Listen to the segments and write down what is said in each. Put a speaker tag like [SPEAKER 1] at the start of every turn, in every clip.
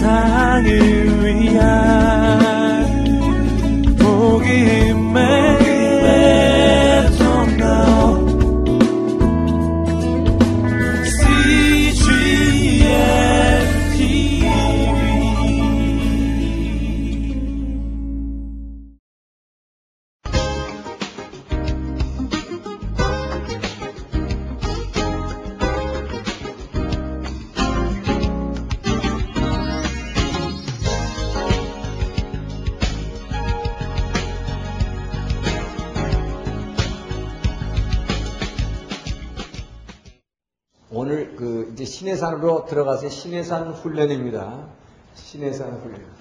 [SPEAKER 1] 세상을 위한
[SPEAKER 2] 들어가서 신해산 훈련입니다. 신해산 훈련.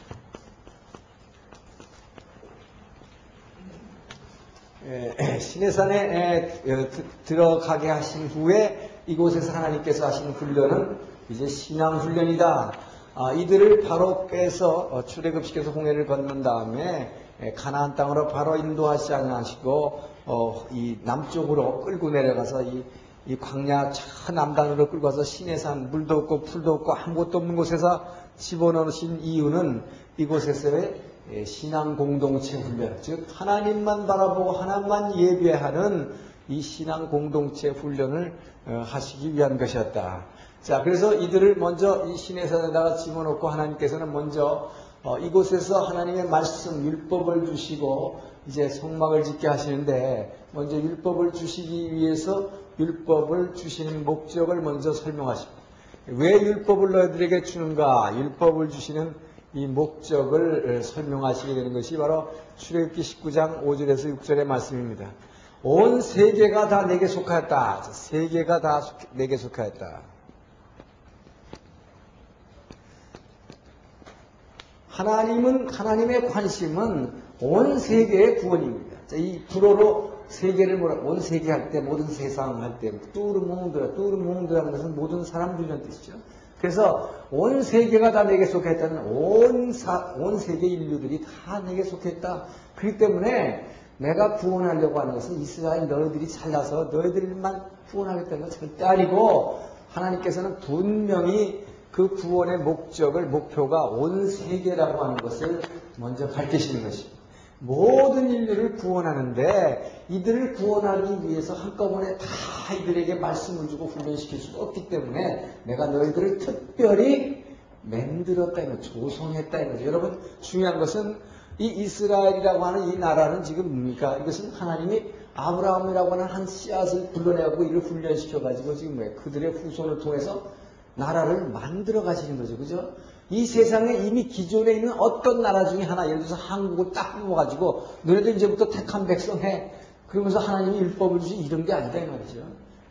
[SPEAKER 2] 에, 신해산에 에, 어, 들어가게 하신 후에 이곳에서 하나님께서 하신 훈련은 이제 신앙 훈련이다. 아, 이들을 바로 빼서 어, 출애굽시켜서 홍해를 건넌 다음에 에, 가나안 땅으로 바로 인도하시 않으시고 어, 이 남쪽으로 끌고 내려가서 이 이 광야 저 남단으로 끌고 와서 신해산 물도 없고 풀도 없고 아무것도 없는 곳에서 집어넣으신 이유는 이곳에서의 예, 신앙 공동체 훈련, 즉 하나님만 바라보고 하나님만 예배하는 이 신앙 공동체 훈련을 어, 하시기 위한 것이었다. 자, 그래서 이들을 먼저 이 신해산에다가 집어넣고 하나님께서는 먼저 어, 이곳에서 하나님의 말씀, 율법을 주시고 이제 성막을 짓게 하시는데 먼저 율법을 주시기 위해서 율법을 주시는 목적을 먼저 설명하십니다. 왜 율법을 너희들에게 주는가? 율법을 주시는 이 목적을 설명하시게 되는 것이 바로 출애굽기 19장 5절에서 6절의 말씀입니다. 온 세계가 다 내게 속하였다. 세계가 다 내게 속하였다. 하나님은 하나님의 관심은 온 세계의 구원입니다. 이 불어로 세계를 뭐라 온 세계 할 때 모든 세상 할 때 뚜르 몽드라 뚜르 몽드라는 것은 모든 사람들이라는 뜻이죠. 그래서 온 세계가 다 내게 속했다는 온, 사, 온 세계 인류들이 다 내게 속했다. 그렇기 때문에 내가 구원하려고 하는 것은 이스라엘 너희들이 잘나서 너희들만 구원하겠다는 건 절대 아니고 하나님께서는 분명히 그 구원의 목적을 목표가 온 세계라고 하는 것을 먼저 밝히시는 것입니다. 모든 인류를 구원하는데 이들을 구원하기 위해서 한꺼번에 다 이들에게 말씀을 주고 훈련시킬 수가 없기 때문에 내가 너희들을 특별히 만들었다 이거 조성했다 이거죠. 여러분 중요한 것은 이 이스라엘이라고 하는 이 나라는 지금 뭡니까? 이것은 하나님이 아브라함이라고 하는 한 씨앗을 불러내고 이를 훈련시켜 가지고 지금 왜 그들의 후손을 통해서 나라를 만들어 가시는 거죠. 그죠? 이 세상에 이미 기존에 있는 어떤 나라 중에 하나, 예를 들어서 한국을 딱 뽑아가지고, 너네들 이제부터 택한 백성 해. 그러면서 하나님이 율법을 주시 이런 게 아니다, 이 말이죠.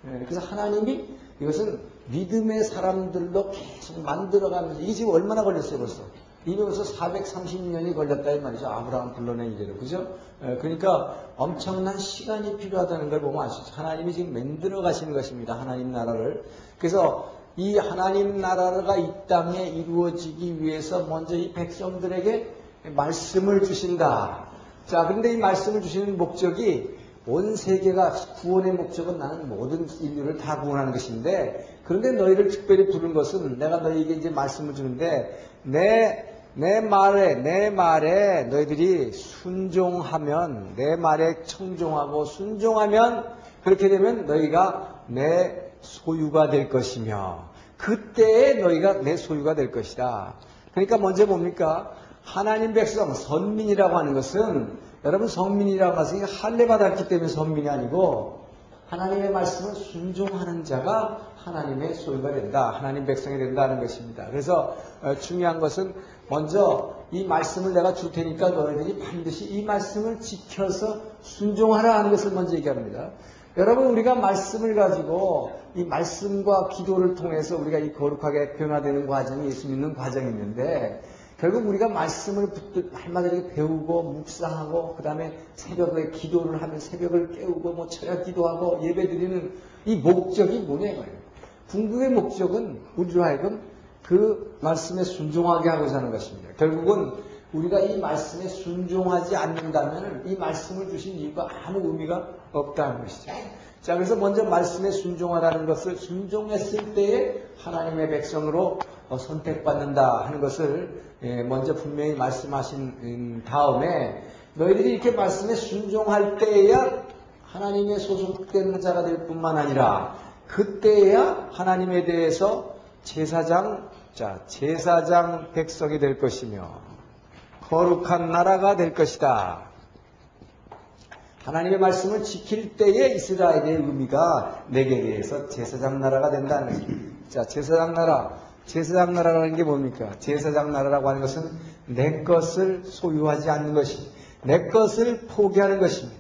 [SPEAKER 2] 네, 그래서 하나님이 이것은 믿음의 사람들로 계속 만들어가면서, 이게 지금 얼마나 걸렸어요, 벌써? 벌써 430년이 걸렸다, 이 말이죠. 아브라함 불러낸 이래로. 그죠? 네, 그러니까 엄청난 시간이 필요하다는 걸 보면 아시죠? 하나님이 지금 만들어 가시는 것입니다. 하나님 나라를. 그래서 이 하나님 나라가 이 땅에 이루어지기 위해서 먼저 이 백성들에게 말씀을 주신다. 자, 그런데 이 말씀을 주시는 목적이 온 세계가 구원의 목적은 나는 모든 인류를 다 구원하는 것인데 그런데 너희를 특별히 부른 것은 내가 너희에게 이제 말씀을 주는데 내, 내 말에, 내 말에 너희들이 순종하면, 내 말에 청종하고 순종하면 그렇게 되면 너희가 내 소유가 될 것이며 그때에 너희가 내 소유가 될 것이다. 그러니까 먼저 뭡니까? 하나님 백성, 선민이라고 하는 것은 여러분 성민이라고 하는 것은 할례 받았기 때문에 선민이 아니고 하나님의 말씀을 순종하는 자가 하나님의 소유가 된다. 하나님 백성이 된다는 것입니다. 그래서 어, 중요한 것은 먼저 이 말씀을 내가 줄 테니까 너희들이 반드시 이 말씀을 지켜서 순종하라 하는 것을 먼저 얘기합니다. 여러분 우리가 말씀을 가지고 이 말씀과 기도를 통해서 우리가 이 거룩하게 변화되는 과정이 예수 믿는 과정이 있는데 결국 우리가 말씀을 날마다 이렇게 배우고 묵상하고 그 다음에 새벽에 기도를 하면 새벽을 깨우고 뭐 철야 기도하고 예배드리는 이 목적이 뭐냐 이거예요. 궁극의 목적은 우리로 하여금 그 말씀에 순종하게 하고자 하는 것입니다. 결국은 우리가 이 말씀에 순종하지 않는다면 이 말씀을 주신 이유가 아무 의미가 없다는 것이죠. 자, 그래서 먼저 말씀에 순종하라는 것을 순종했을 때에 하나님의 백성으로 어, 선택받는다 하는 것을 예, 먼저 분명히 말씀하신 음, 다음에 너희들이 이렇게 말씀에 순종할 때에야 하나님의 소속된 자가 될 뿐만 아니라 그때야 하나님에 대해서 제사장 자 제사장 백성이 될 것이며 거룩한 나라가 될 것이다. 하나님의 말씀을 지킬 때에 이스라엘의 의미가 내게 대해서 제사장 나라가 된다는 것입니다. 자, 제사장 나라. 제사장 나라라는 게 뭡니까? 제사장 나라라고 하는 것은 내 것을 소유하지 않는 것입니다. 내 것을 포기하는 것입니다.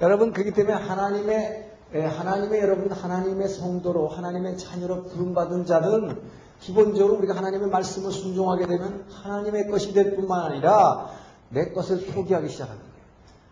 [SPEAKER 2] 여러분, 그렇기 때문에 하나님의, 예, 하나님의 여러분, 하나님의 성도로, 하나님의 자녀로 부름받은 자들은 기본적으로 우리가 하나님의 말씀을 순종하게 되면 하나님의 것이 될 뿐만 아니라 내 것을 포기하기 시작합니다.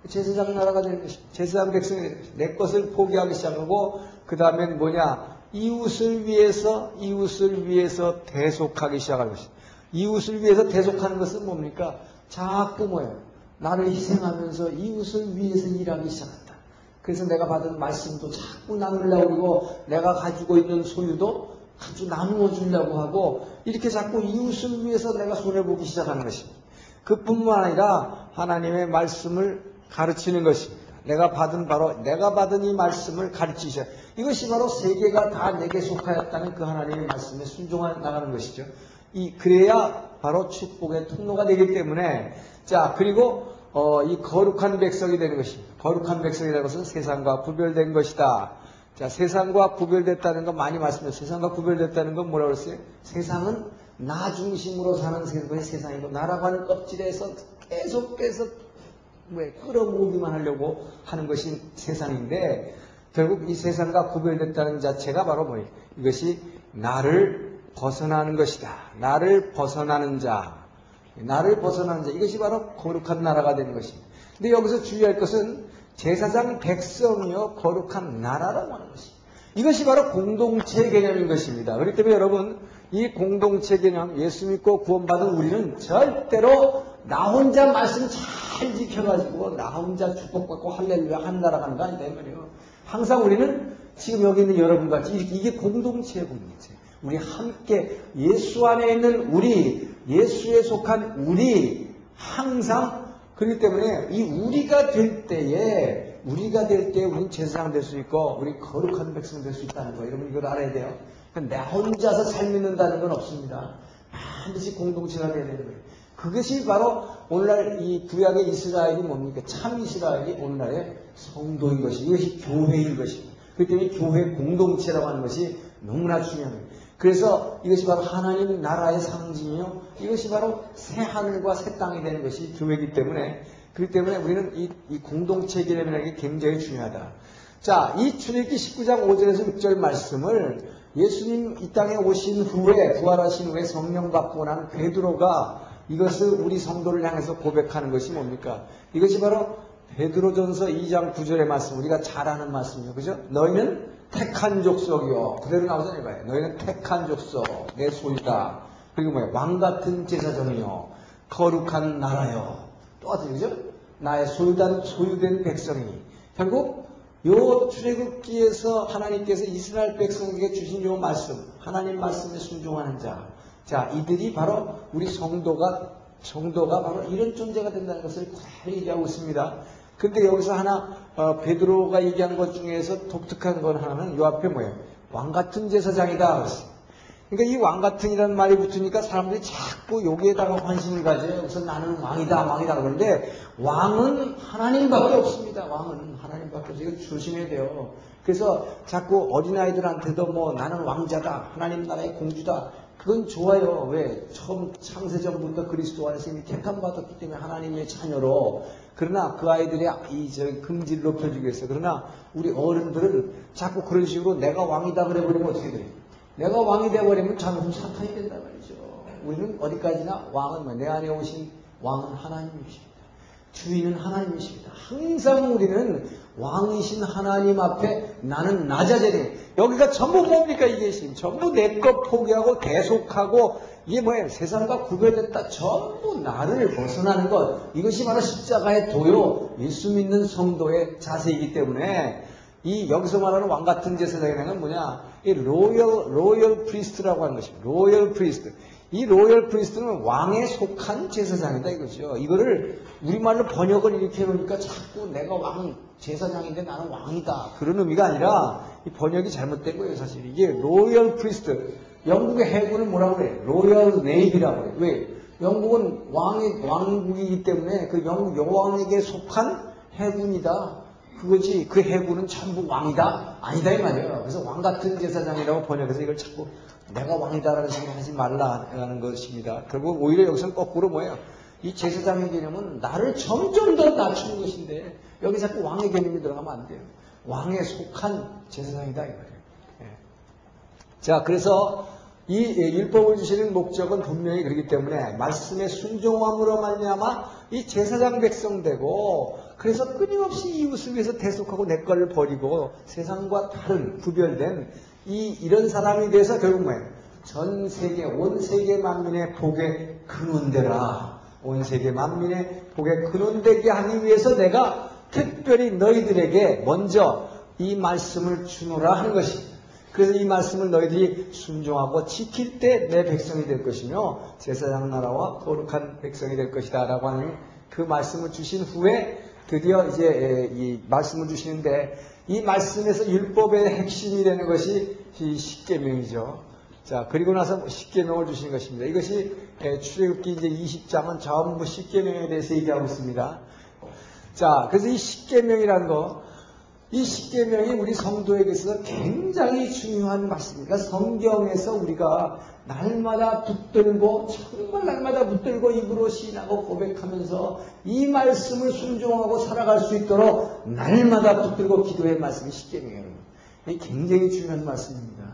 [SPEAKER 2] 제사장 나라가 되는 것입니다. 제사장 백성이 되는 것입니다. 내 것을 포기하기 시작하고 그 다음엔 뭐냐 이웃을 위해서 이웃을 위해서 대속하기 시작하는 것입니다. 이웃을 위해서 대속하는 것은 뭡니까? 자꾸 뭐예요? 나를 희생하면서 이웃을 위해서 일하기 시작한다. 그래서 내가 받은 말씀도 자꾸 나누려고 그러고 내가 가지고 있는 소유도 아주 나누어 주려고 하고 이렇게 자꾸 이웃을 위해서 내가 손해보기 시작하는 것입니다. 그뿐만 아니라 하나님의 말씀을 가르치는 것입니다. 내가 받은 바로 내가 받은 이 말씀을 가르치셔. 이것이 바로 세계가 다 내게 속하였다는 그 하나님의 말씀에 순종해 나가는 것이죠. 이 그래야 바로 축복의 통로가 되기 때문에 자 그리고 어, 이 거룩한 백성이 되는 것입니다. 거룩한 백성이라는 것은 세상과 구별된 것이다. 자 세상과 구별됐다는 건 많이 말씀해요. 세상과 구별됐다는 건 뭐라고 그랬어요? 세상은 나 중심으로 사는 것이 세상이고 나라고 하는 껍질에서 계속해서 왜 끌어모으기만 하려고 하는 것이 세상인데 결국 이 세상과 구별됐다는 자체가 바로 뭐예요? 이것이 나를 벗어나는 것이다. 나를 벗어나는 자. 나를 벗어나는 자. 이것이 바로 거룩한 나라가 되는 것입니다. 근데 여기서 주의할 것은 제사장 백성이요 거룩한 나라라고 하는 것입니다. 이것이 바로 공동체 개념인 것입니다. 그렇기 때문에 여러분 이 공동체 개념 예수 믿고 구원받은 우리는 절대로 나 혼자 말씀 잘 지켜가지고 나 혼자 축복받고 할렐루야 한나라 가는 거 아니다 이 말이에요. 항상 우리는 지금 여기 있는 여러분 같이 이렇게 이게 공동체의 공동체. 우리 함께 예수 안에 있는 우리 예수에 속한 우리 항상 그렇기 때문에 이 우리가 될 때에 우리가 될 때에 우리는 제사장 될 수 있고 우리 거룩한 백성 될 수 있다는 거 여러분 이걸 알아야 돼요. 내 혼자서 살 믿는다는 건 없습니다. 반드시 공동체가 되야 되는 거예요. 그것이 바로 오늘날 이 구약의 이스라엘이 뭡니까? 참 이스라엘이 오늘날의 성도인 것이 이것이 교회인 것입니다. 그렇기 때문에 교회 공동체라고 하는 것이 너무나 중요합니다. 그래서 이것이 바로 하나님 나라의 상징이요. 이것이 바로 새 하늘과 새 땅이 되는 것이 교회이기 때문에 그렇기 때문에 우리는 이, 이 공동체 개념이라는 게 굉장히 중요하다. 자, 이 출애굽기 19장 5절에서 6절 말씀을 예수님 이 땅에 오신 후에 부활하신 후에 성령 받고 난 베드로가 이것을 우리 성도를 향해서 고백하는 것이 뭡니까? 이것이 바로 베드로전서 2장 9절의 말씀 우리가 잘 아는 말씀이죠. 그죠? 너희는 택한 족속이요. 그대로 나오잖아요. 봐요. 너희는 택한 족속, 내 소유다. 그리고 뭐야? 왕 같은 제사장이요. 거룩한 나라요. 똑같은 그죠? 나의 소유된, 소유된 백성이. 결국 요 출애굽기에서 하나님께서 이스라엘 백성에게 주신 요 말씀, 하나님 말씀에 순종하는 자. 자, 이들이 바로 우리 성도가 성도가 바로 이런 존재가 된다는 것을 그대로 얘기하고 있습니다. 근데 여기서 하나 어, 베드로가 얘기한 것 중에서 독특한 건 하나는 요 앞에 뭐예요? 왕 같은 제사장이다. 그러니까 이 왕 같은이라는 말이 붙으니까 사람들이 자꾸 여기에다가 관심을 가져요. 우선 나는 왕이다, 왕이다 그러는데 왕은 하나님밖에 없습니다. 왕은 하나님밖에 없어요. 이거 조심해야 돼요. 그래서 자꾸 어린아이들한테도 뭐 나는 왕자다, 하나님 나라의 공주다. 그건 좋아요. 왜? 처음 창세전부터 그리스도 안에서 이미 택함받았기 때문에 하나님의 자녀로 그러나 그 아이들의 이저 금지를 높여주기 위해서 그러나 우리 어른들은 자꾸 그런 식으로 내가 왕이다 그래버리면 어떻게 돼요? 내가 왕이 돼버리면 잘못하면 사탄이 된다 말이죠. 우리는 어디까지나 왕은 뭐내 안에 오신 왕은 하나님이십니다. 주인은 하나님이십니다. 항상 우리는 왕이신 하나님 앞에 나는 낮아져야 여기가 전부 뭡니까 이게 심 전부 내 것 포기하고 계속하고 이게 뭐예요? 세상과 구별됐다. 전부 나를 벗어나는 것. 이것이 바로 십자가의 도요. 예수 믿는 성도의 자세이기 때문에 이 여기서 말하는 왕 같은 제사장이라는 건 뭐냐? 이 royal royal priest라고 하는 것입니다. royal priest. 이 royal priest는 왕에 속한 제사장이다 이거죠. 이거를 우리말로 번역을 이렇게 해놓으니까 자꾸 내가 왕 제사장인데 나는 왕이다 그런 의미가 아니라 이 번역이 잘못된 거예요 사실 이게 royal priest 영국의 해군은 뭐라고 그래? Royal Navy라고 그래. 왜? 영국은 왕의 왕국이기 때문에 그 영국 여왕에게 속한 해군이다. 그거지 그 해군은 전부 왕이다 아니다 이 말이에요. 그래서 왕 같은 제사장이라고 번역해서 이걸 자꾸 내가 왕이다라는 생각하지 말라는 것입니다. 결국 오히려 여기서는 거꾸로 뭐예요? 이 제사장의 개념은 나를 점점 더 낮추는 것인데 여기 자꾸 왕의 개념이 들어가면 안 돼요. 왕에 속한 제사장이다 이 말이에요. 예. 자 그래서 이 율법을 주시는 목적은 분명히 그렇기 때문에 말씀의 순종함으로 말미암아 이 제사장 백성 되고 그래서 끊임없이 이웃을 위해서 대속하고 내 거를 버리고 세상과 다른 구별된 이 이런 사람이 돼서 결국 뭐예요? 전 세계 온 세계 만민의 복의 근원되라. 온 세계 만민의 복의 근원되게 하기 위해서 내가 특별히 너희들에게 먼저 이 말씀을 주노라 하는 것입니다. 그래서 이 말씀을 너희들이 순종하고 지킬 때 내 백성이 될 것이며 제사장 나라와 거룩한 백성이 될 것이다 라고 하는 그 말씀을 주신 후에 드디어 이제 이 말씀을 주시는데 이 말씀에서 율법의 핵심이 되는 것이 이 십계명이죠. 자 그리고 나서 십계명을 주신 것입니다. 이것이 출애굽기 이제 20장은 전부 십계명에 대해서 얘기하고 있습니다. 자 그래서 이 십계명이라는 거, 이 십계명이 우리 성도에게 있어서 굉장히 중요한 말씀입니다. 성경에서 우리가 날마다 붙들고 정말 날마다 붙들고 입으로 시인하고 고백하면서 이 말씀을 순종하고 살아갈 수 있도록 날마다 붙들고 기도의 말씀이 십계명이에요. 이 굉장히 중요한 말씀입니다.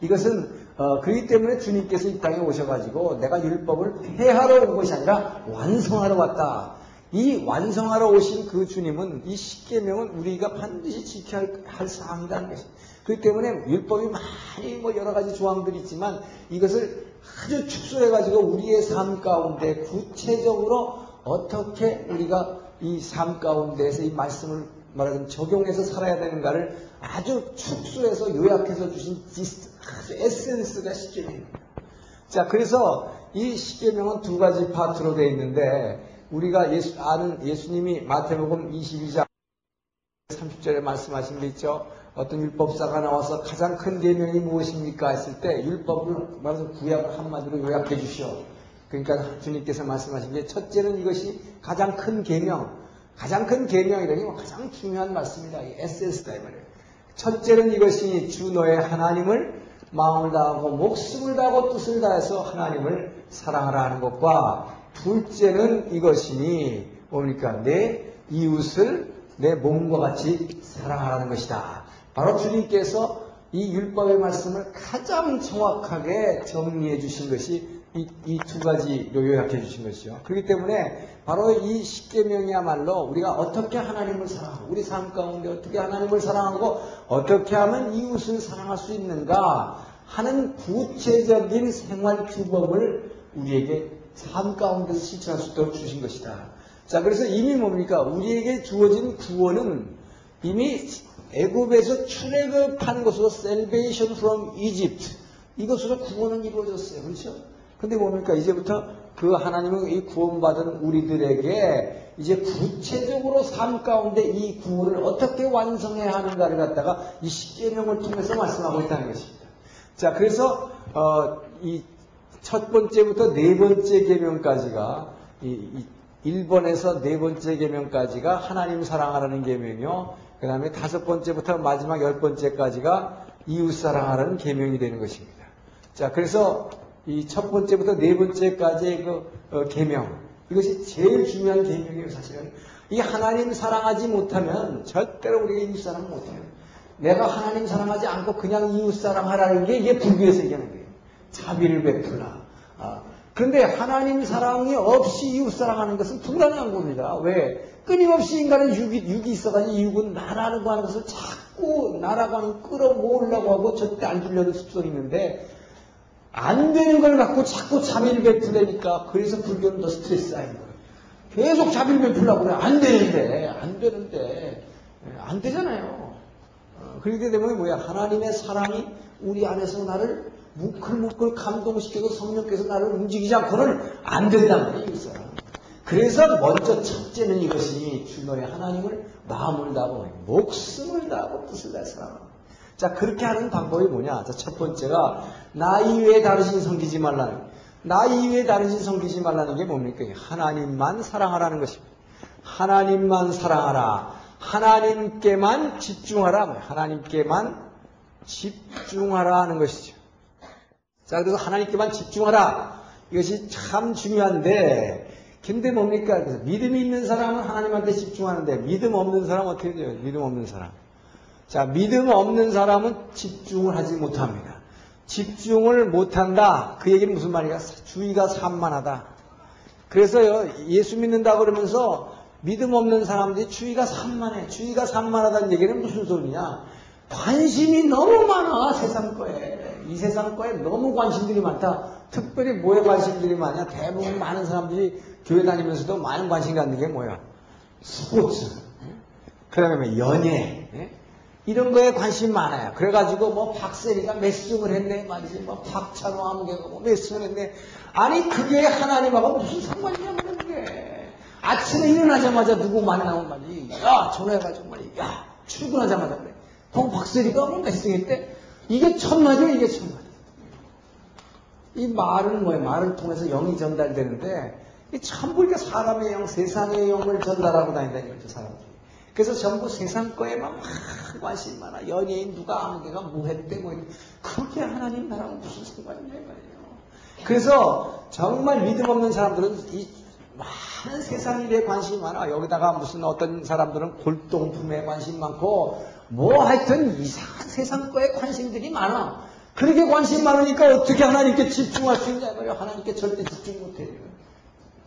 [SPEAKER 2] 이것은 어, 그렇기 때문에 주님께서 이 땅에 오셔가지고 내가 율법을 폐하러 온 것이 아니라 완성하러 왔다. 이 완성하러 오신 그 주님은 이 십계명은 우리가 반드시 지켜야 할 사항이라는 것입니다. 그렇기 때문에 율법이 많이 뭐 여러 가지 조항들이 있지만 이것을 아주 축소해 가지고 우리의 삶 가운데 구체적으로 어떻게 우리가 이 삶 가운데에서 이 말씀을 말하자면 적용해서 살아야 되는가를 아주 축소해서 요약해서 주신 아주 에센스가 십계명입니다. 자, 그래서 이 십계명은 두 가지 파트로 되어 있는데 우리가 예수, 아는 예수님이 마태복음 22장 30절에 말씀하신 게 있죠. 어떤 율법사가 나와서 가장 큰 계명이 무엇입니까? 했을 때 율법을 말해서 구약을 한마디로 요약해 주시오. 그러니까 주님께서 말씀하신 게 첫째는 이것이 가장 큰 계명, 가장 큰 계명이라니 가장 중요한 말씀이다. 에센스다 이 말이에요. 첫째는 이것이 주 너의 하나님을 마음을 다하고 목숨을 다하고 뜻을 다해서 하나님을 사랑하라 하는 것과 둘째는 이것이니 뭡니까? 내 이웃을 내 몸과 같이 사랑하라는 것이다. 바로 주님께서 이 율법의 말씀을 가장 정확하게 정리해 주신 것이 이 두 가지로 요약해 주신 것이죠. 그렇기 때문에 바로 이 십계명이야말로 우리가 어떻게 하나님을 사랑하고 우리 삶 가운데 어떻게 하나님을 사랑하고 어떻게 하면 이웃을 사랑할 수 있는가 하는 구체적인 생활 규범을 우리에게 삶 가운데서 실천할 수 있도록 주신 것이다. 자, 그래서 이미 뭡니까? 우리에게 주어진 구원은 이미 애굽에서 출애굽한 것으로 salvation from Egypt 이것으로 구원은 이루어졌어요. 그렇죠? 근데 뭡니까? 이제부터 그 하나님은 이 구원받은 우리들에게 이제 구체적으로 삶 가운데 이 구원을 어떻게 완성해야 하는가를 갖다가 이 십계명을 통해서 말씀하고 있다는 것입니다. 자, 그래서 어, 이 첫 번째부터 네 번째 계명까지가 이, 이 1번에서 네 번째 계명까지가 하나님 사랑하라는 계명이요. 그 다음에 다섯 번째부터 마지막 열 번째까지가 이웃 사랑하라는 계명이 되는 것입니다. 자, 그래서 이 첫 번째부터 네 번째까지의 그 어, 계명 이것이 제일 중요한 계명이에요, 사실은. 이 하나님 사랑하지 못하면 절대로 우리가 이웃 사랑 못해요. 내가 하나님 사랑하지 않고 그냥 이웃 사랑하라는 게 이게 불교에서 얘기하는 거예요. 자비를 베풀라. 아, 그런데 하나님 사랑이 없이 이웃 사랑하는 것은 불가능한 겁니다. 왜? 끊임없이 인간은 육이, 육이 있어가지고 이웃은 나라고 하는 것을 자꾸 나라고 하는 끌어모으려고 하고 절대 안 주려는 습성이 있는데 안 되는 걸 갖고 자꾸 자비를 베풀려니까 그래서 불교는 더 스트레스 쌓인 거예요. 계속 자비를 베풀려고 그래. 안 되는데, 안 되는데, 예, 안 되잖아요. 어, 그렇게 되면 뭐야? 하나님의 사랑이 우리 안에서 나를 뭉클뭉클 감동시켜서 성령께서 나를 움직이지 않고는 안 된단 말이에요. 그래서 먼저 첫째는 이것이 주 너의 하나님을 마음을 다하고 목숨을 다하고 뜻을 다해서 나가. 자 그렇게 하는 방법이 뭐냐? 자, 첫 번째가 나 이외에 다른 신 섬기지 말라는 나 이외에 다른 신 섬기지 말라는 게 뭡니까? 하나님만 사랑하라는 것입니다. 하나님만 사랑하라. 하나님께만 집중하라. 하나님께만 집중하라 하는 것이죠. 자, 그래서 하나님께만 집중하라. 이것이 참 중요한데, 근데 뭡니까? 그래서 믿음이 있는 사람은 하나님한테 집중하는데, 믿음 없는 사람은 어떻게 돼요? 믿음 없는 사람. 자, 믿음 없는 사람은 집중을 하지 못합니다. 집중을 못한다. 그 얘기는 무슨 말이야? 주의가 산만하다. 그래서요, 예수 믿는다 그러면서 믿음 없는 사람들이 주의가 산만해. 주의가 산만하다는 얘기는 무슨 소리냐? 관심이 너무 많아, 세상 거에. 이 세상 거에 너무 관심들이 많다. 특별히 뭐에 관심들이 많냐? 대부분 많은 사람들이 교회 다니면서도 많은 관심 갖는 게 뭐야? 스포츠. 그 다음에 연예. 예? 이런 거에 관심 많아요. 그래가지고 뭐 박세리가 몇 승을 했네 말이지. 뭐 박찬호 암개가 뭐몇 승을 했네. 아니 그게 하나님하고 무슨 상관이냐는 게. 아침에 일어나자마자 누구 만나면 말이지. 야 전화해가지고 말이지. 야 출근하자마자 그래. 어 박세리가 뭐몇 승했대. 이게 천마죠 이게 천마. 이 말은 뭐예요? 말을 통해서 영이 전달되는데 참 보니까 사람의 영, 세상의 영을 전달하고 다닌다는 거죠 사람들이. 그래서 전부 세상 거에만 막 관심 많아. 연예인 누가 아무개가 뭐 했대 뭐. 그게 하나님 나라고 무슨 상관이냐 말이에요. 그래서 정말 믿음 없는 사람들은 이 많은 세상 일에 관심이 많아. 여기다가 무슨 어떤 사람들은 골동품에 관심 많고 뭐 하여튼 이상한 세상 거에 관심들이 많아. 그렇게 관심 많으니까 어떻게 하나님께 집중할 수 있냐 말이에요. 하나님께 절대 집중 못해요.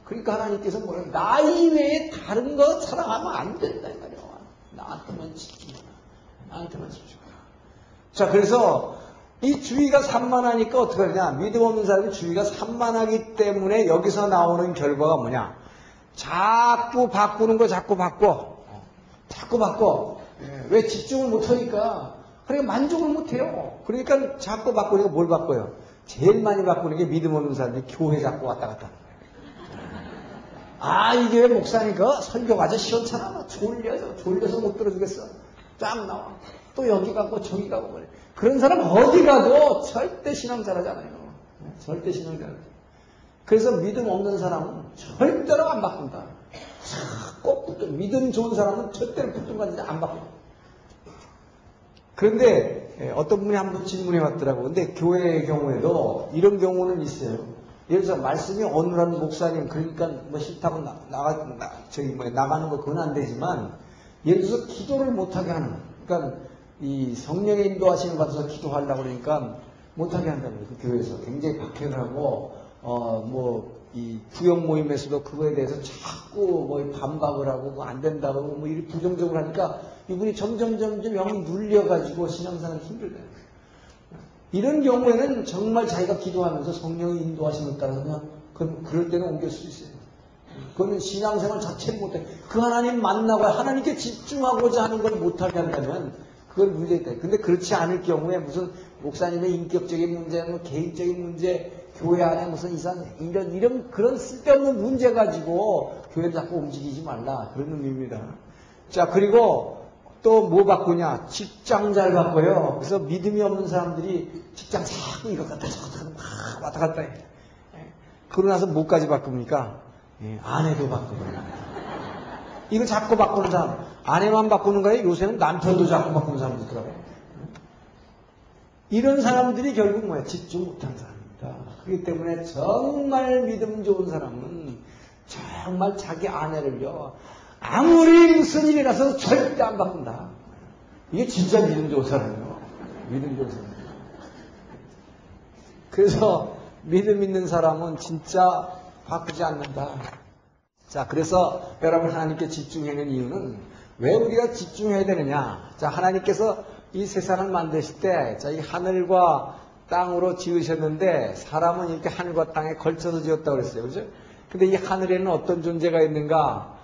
[SPEAKER 2] 그러니까 하나님께서 뭐라 나 이외에 다른 거 사랑하면 안 된다 이 말이야. 나한테만 집중해라. 나한테만 집중해라. 자 그래서 이 주의가 산만하니까 어떻게 하냐. 믿음 없는 사람이 주의가 산만하기 때문에 여기서 나오는 결과가 뭐냐. 자꾸 바꾸는 거 자꾸 바꿔. 자꾸 바꿔. 예, 왜 집중을 못하니까. 그러니까 만족을 못해요. 그러니까 자꾸 바꾸니까 뭘 바꿔요? 제일 많이 바꾸는 게 믿음 없는 사람들이 교회 자꾸 왔다 갔다. 아, 이게 왜 목사니까 설교가 아주 시원찮아. 막 졸려서, 졸려서 못 들어주겠어. 쫙 나와. 또 여기 가고 저기 가고 그래. 그런 사람 어디 가도 절대 신앙 잘하잖아요. 절대 신앙 잘하죠. 그래서 믿음 없는 사람은 절대로 안 바꾼다. 꼭 붙어. 믿음 좋은 사람은 절대로 붙든 건지 안 바꾼다. 그런데 예, 어떤 분이 한 번 질문해 왔더라고. 근데 교회의 경우에도 이런 경우는 있어요. 예를 들어서 말씀이 어눌한 목사님 그러니까 뭐 싫다고 나, 나가 나, 저기 뭐 나가는 거 그건 안 되지만 예를 들어서 기도를 못하게 하는 그러니까 이 성령의 인도하시는 받아서 기도하려고 그러니까 못하게 한다는 거예요. 그 교회에서 굉장히 박해를 하고 어 뭐 이 구역 모임에서도 그거에 대해서 자꾸 뭐 반박을 하고 뭐 안 된다고 뭐 이렇게 부정적으로 하니까 이분이 점점 점점 영이 눌려가지고 신앙생활 힘들다. 이런 경우에는 정말 자기가 기도하면서 성령의 인도하심을 따라서 그냥 그 그럴 때는 옮길 수 있어요. 그거는 신앙생활 자체를 못해. 그 하나님 만나고 하나님께 집중하고자 하는 걸 못하게 한다면 그건 문제있다. 근데 그렇지 않을 경우에 무슨 목사님의 인격적인 문제, 뭐 개인적인 문제, 교회 안에 무슨 이상 이런 이런 그런 쓸데없는 문제 가지고 교회를 자꾸 움직이지 말라 그런 의미입니다. 자 그리고 또 뭐 바꾸냐 직장 잘 바꿔요. 그래서 믿음이 없는 사람들이 직장 자꾸 이거 갖다 저거 갖다 막 왔다 갔다 해. 그러고 나서 뭐까지 바꿉니까? 예, 아내도 바꾸고. 이거 자꾸 바꾸는 사람. 아내만 바꾸는 거예요? 요새는 남편도 자꾸 바꾸는 사람도 있더라고요. 이런 사람들이 결국 뭐야? 집중 못한 사람 입니다. 그렇기 때문에 정말 믿음 좋은 사람은 정말 자기 아내를요, 아무리 무슨 일이 나서 절대 안 바꾼다. 이게 진짜 믿음 좋은 사람이에요. 믿음 좋은 사람. 그래서 믿음 있는 사람은 진짜 바꾸지 않는다. 자, 그래서 여러분 하나님께 집중하는 이유는 왜 우리가 집중해야 되느냐? 자, 하나님께서 이 세상을 만드실 때, 자, 이 하늘과 땅으로 지으셨는데, 사람은 이렇게 하늘과 땅에 걸쳐서 지었다고 그랬어요. 그죠? 근데 이 하늘에는 어떤 존재가 있는가?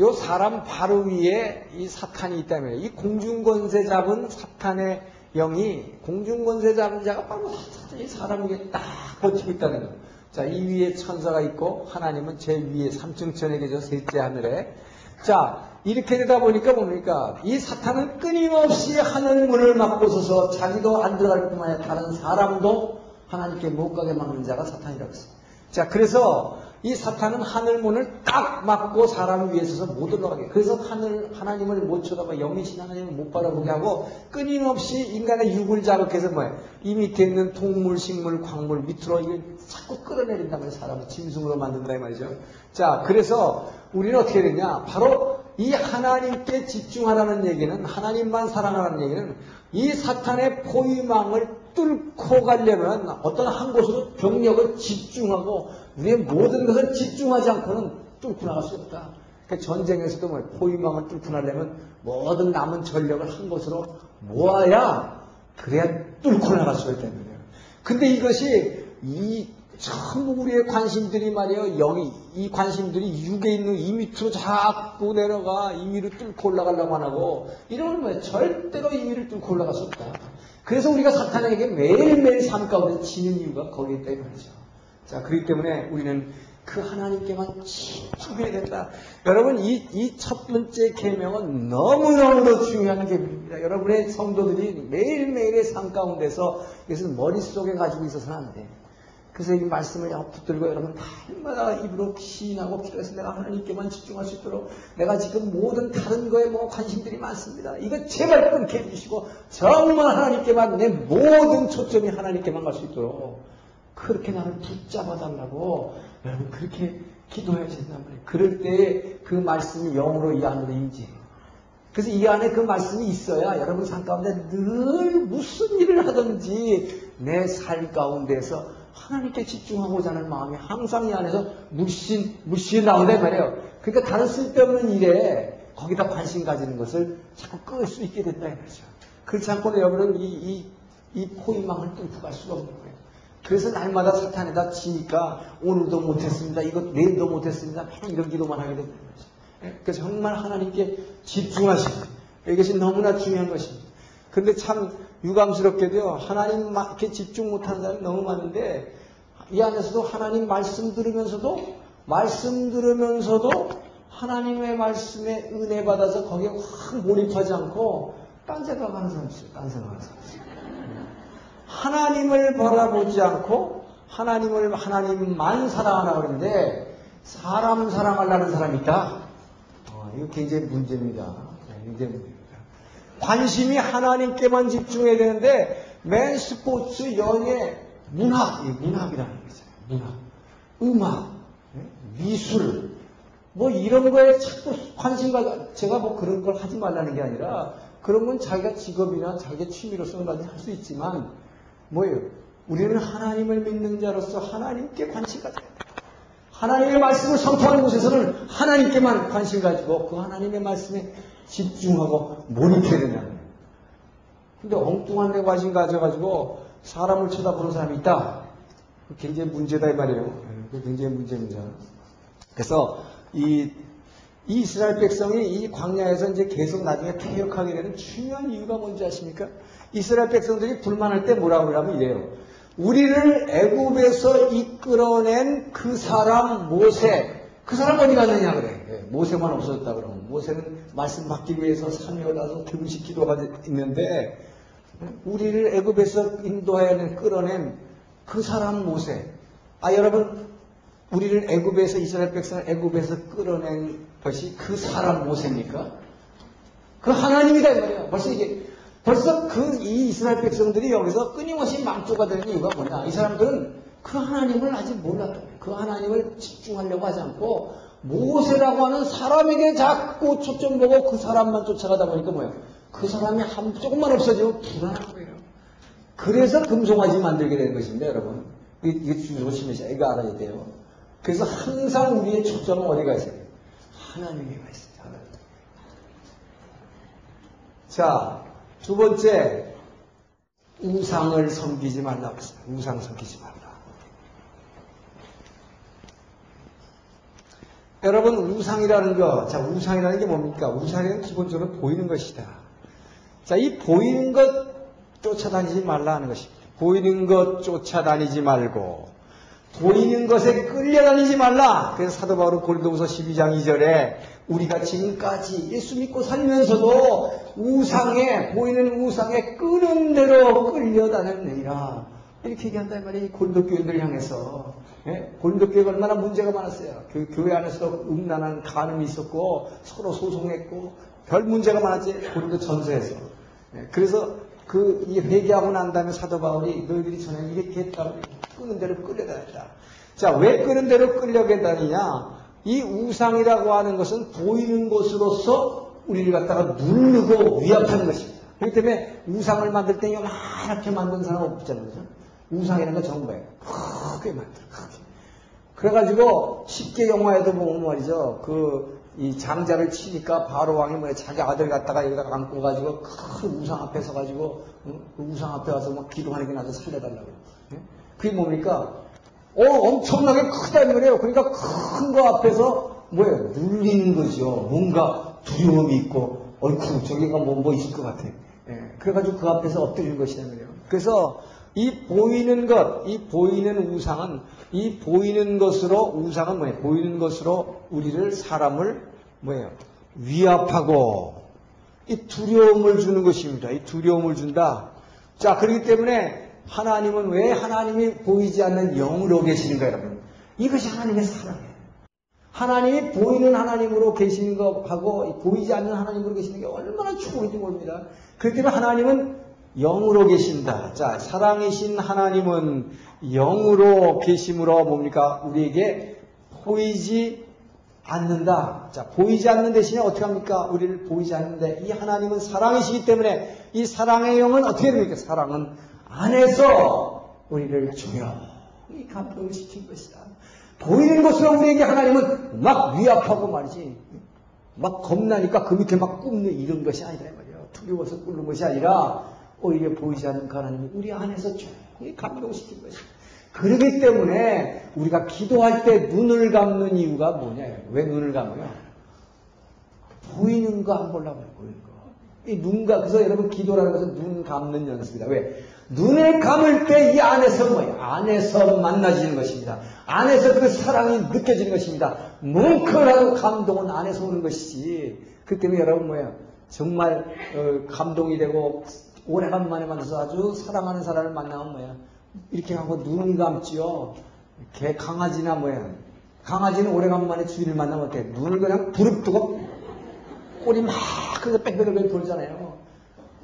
[SPEAKER 2] 요 사람 바로 위에 이 사탄이 있다면, 이 공중권세 잡은 사탄의 영이 공중권세 잡은 자가 바로 이 사람 위에 딱 버티고 있다는 거예요. 자, 이 위에 천사가 있고 하나님은 제 위에 삼층천에 계셔 셋째 하늘에. 자, 이렇게 되다 보니까 뭡니까? 이 사탄은 끊임없이 하늘 문을 막고 서서 자기도 안 들어갈 뿐만 아니라 다른 사람도 하나님께 못 가게 막는 자가 사탄이라고 했어요. 자, 그래서 이 사탄은 하늘 문을 딱 막고 사람 위에 서서 못 올라가게. 그래서 하늘, 하나님을 못 쳐다봐, 영이신 하나님을 못 바라보게 하고, 끊임없이 인간의 육을 자극해서 뭐야. 이 밑에 있는 동물, 식물, 광물 밑으로 이걸 자꾸 끌어내린다면 사람을 짐승으로 만든다, 이 말이죠. 자, 그래서 우리는 어떻게 되냐. 바로 이 하나님께 집중하라는 얘기는, 하나님만 사랑하라는 얘기는, 이 사탄의 포위망을 뚫고 가려면 어떤 한 곳으로 병력을 집중하고 우리의 모든 것을 집중하지 않고는 뚫고 나갈 수 없다. 그러니까 전쟁에서도 뭐 포위망을 뚫고 나려면 모든 남은 전력을 한 곳으로 모아야 그래야 뚫고 나갈 수가 있다는 거예요. 근데 이것이 이 전부 우리의 관심들이 말이에요. 영이 이 관심들이 육에 있는 이 밑으로 자꾸 내려가 이 위로 뚫고 올라가려고 안 하고 이러면 뭐야 절대로 이 위를 뚫고 올라갈 수 없다. 그래서 우리가 사탄에게 매일매일 삶 가운데 지는 이유가 거기에 있다 이 말이죠. 자, 그렇기 때문에 우리는 그 하나님께만 집중해야 된다. 여러분, 이, 이 첫 번째 계명은 너무너무도 중요한 계명입니다. 여러분의 성도들이 매일매일의 삶 가운데서 이것을 머릿속에 가지고 있어서는 안 돼요. 그래서 이 말씀을 붙들고 여러분 날마다 입으로 시인하고 기도해서 내가 하나님께만 집중할 수 있도록 내가 지금 모든 다른 거에 뭐 관심들이 많습니다. 이거 제발 끊게 해주시고 정말 하나님께만 내 모든 초점이 하나님께만 갈 수 있도록 그렇게 나를 붙잡아 달라고 여러분 그렇게 기도해야 된단 말이에요. 그럴 때 그 말씀이 영으로 이 안으로 임재해요. 그래서 이 안에 그 말씀이 있어야 여러분 삶 가운데 늘 무슨 일을 하든지 내 삶 가운데서 하나님께 집중하고자 하는 마음이 항상 이 안에서 물씬, 물씬 나온다 이 말이에요. 그러니까 다른 쓸데없는 일에 거기다 관심 가지는 것을 자꾸 끌 수 있게 된다 이 말이죠. 그렇지 않고는 여러분은 이, 이, 이 포위망을 뚫고 갈 수가 없는 거예요. 그래서 날마다 사탄에다 치니까 오늘도 못했습니다. 이거 내일도 못했습니다. 맨 이런 기도만 하게 된다는 거죠. 예? 그래서 정말 하나님께 집중하시고 이것이 너무나 중요한 것입니다. 근데 참 유감스럽게도요, 하나님 이렇게 집중 못하는 사람이 너무 많은데, 이 안에서도 하나님 말씀 들으면서도, 말씀 들으면서도 하나님의 말씀에 은혜 받아서 거기에 확 몰입하지 않고, 딴 생각하는 사람 있어요. 딴 생각하는 사람 있어요. 하나님을 바라보지 않고, 하나님을, 하나님만 사랑하라 그러는데, 사람 사랑하려는 사람이 있다? 어, 이거 굉장히 문제입니다. 네, 굉장히. 관심이 하나님께만 집중해야 되는데 맨 스포츠, 연예, 문학, 문학이라는 거죠. 문학, 음악, 미술, 뭐 이런 거에 자꾸 관심 가 제가 뭐 그런 걸 하지 말라는 게 아니라 그런 건 자기가 직업이나 자기의 취미로서는 할 수 있지만 뭐예요? 우리는 하나님을 믿는 자로서 하나님께 관심 가져야 돼. 하나님의 말씀을 선포하는 곳에서는 하나님께만 관심 가지고 그 하나님의 말씀에 집중하고 몰입해야 된다는. 근데 엉뚱한 데 관심 가져가지고 사람을 쳐다보는 사람이 있다. 굉장히 문제다 이 말이에요. 그 굉장히 문제입니다. 그래서 이, 이 이스라엘 백성이 이 광야에서 이제 계속 나중에 퇴역하게 되는 중요한 이유가 뭔지 아십니까? 이스라엘 백성들이 불만할 때 뭐라고 그러냐면 이래요. 우리를 애굽에서 이끌어낸 그 사람 모세 그 사람 어디 갔느냐 그래. 예, 모세만 없어졌다 그러면 모세는 말씀 받기 위해서 산에 올라서 등식 기도가 있는데 우리를 애굽에서 인도하여 끌어낸 그 사람 모세. 아 여러분 우리를 애굽에서 이스라엘 백성을 애굽에서 끌어낸 것이 그 사람 모세입니까? 그 하나님이다 이 말이야. 벌써 이게 벌써 그 이 이스라엘 백성들이 여기서 끊임없이 망조가 되는 이유가 뭐냐? 이 사람들은 그 하나님을 아직 몰랐다. 그 하나님을 집중하려고 하지 않고 모세라고 하는 사람에게 자꾸 초점 보고 그 사람만 쫓아가다 보니까 뭐예요? 그 사람이 한 조금만 없어지면 불안한 거예요. 그래서 금송아지 만들게 되는 것입니다, 여러분. 이게 조심해서 이거 알아야 돼요. 그래서 항상 우리의 초점은 어디가 있어요? 하나님에가 있어요. 하나님. 자, 두 번째, 우상을 섬기지 말라고 했어요. 우상 섬기지 말라. 여러분, 우상이라는 거, 자, 우상이라는 게 뭡니까? 우상은 기본적으로 보이는 것이다. 자, 이 보이는 것, 쫓아다니지 말라 하는 것입니다. 보이는 것 쫓아다니지 말고 보이는 것에 끌려다니지 말라. 그래서 사도 바울은 고린도후서 12장 2절에 우리가 지금까지 예수 믿고 살면서도 우상에 보이는 우상에 끄는 대로 끌려다녔느니라. 이렇게 얘기한다 이 말이에요. 고린도 교인들을 향해서. 예? 고린도 교회가 얼마나 문제가 많았어요. 그 교회 안에서 음란한 간음이 있었고 서로 소송했고 별 문제가 많았지. 고린도 전서에서. 예, 그래서 그, 이 회개하고 난 다음에 사도 바울이 너희들이 전에 이렇게 했다고 끄는 대로 끌려다녔다. 자, 왜 끄는 대로 끌려다니냐? 이 우상이라고 하는 것은 보이는 것으로서 우리를 갖다가 누르고 위압하는 것입니다. 그렇기 때문에 우상을 만들 때 요만하게 만든 사람 없잖아요. 그죠? 우상이라는 건 정말 크게 만들어, 크게. 그래가지고 쉽게 영화에도 보면 말이죠. 그 이 장자를 치니까 바로 왕이 뭐야 자기 아들 갖다가 여기다 안고 가지고 큰 우상 앞에 서 가지고 응? 그 우상 앞에 와서 막 기도하는 게 나서 살려달라고. 예? 그게 뭡니까? 어 엄청나게 크다는 거래요. 그러니까 큰 거 앞에서 뭐예요? 눌리는 거죠. 뭔가 두려움이 있고 얼쿠 저기가 뭐, 뭐 있을 것 같아. 예. 그래가지고 그 앞에서 엎드리는 말이에요. 그래서 이 보이는 것, 이 보이는 우상은 이 보이는 것으로 우상은 뭐예요? 보이는 것으로 우리를 사람을 뭐예요? 위압하고 이 두려움을 주는 것입니다. 이 두려움을 준다. 자, 그렇기 때문에 하나님은 왜 하나님이 보이지 않는 영으로 계시는가 여러분? 이것이 하나님의 사랑이에요. 하나님이 보이는 하나님으로 계시는 것하고 보이지 않는 하나님으로 계시는 게 얼마나 축복인지 모릅니다. 그렇기 때문에 하나님은 영으로 계신다. 자, 사랑이신 하나님은 영으로 계심으로 뭡니까? 우리에게 보이지 않는다. 자, 보이지 않는 대신에 어떻게 합니까? 우리를 보이지 않는데 이 하나님은 사랑이시기 때문에 이 사랑의 영은 어떻게 됩니까? 사랑은 안에서 우리를 조용히 감동을 시킨 것이다. 보이는 것으로 우리에게 하나님은 막 위압하고 말이지. 막 겁나니까 그 밑에 막 굽는 이런 것이 아니라 말이에요. 두려워서 꿇는 것이 아니라 오히려 보이지 않는 그 하나님이 우리 안에서 조용히 감동시킨 것이다. 그러기 때문에 우리가 기도할 때 눈을 감는 이유가 뭐냐? 왜 눈을 감아요? 보이는 거 안 보려고 해요, 보이는 거. 이 눈가, 그래서 여러분 기도라는 것은 눈 감는 연습이다. 왜? 눈을 감을 때 이 안에서 뭐예요? 안에서 만나지는 것입니다. 안에서 그 사랑이 느껴지는 것입니다. 뭉클하고 감동은 안에서 오는 것이지. 그 때문에 여러분 뭐예요? 정말 어, 감동이 되고 오래간만에 만나서 아주 사랑하는 사람을 만나면 뭐예요? 이렇게 하고 눈을 감지요. 개 강아지나 뭐야. 강아지는 오래간만에 주인을 만나면 어때? 눈을 그냥 부릅뜨고 꼬리 막 그래서 뺑뺑뺑 돌잖아요.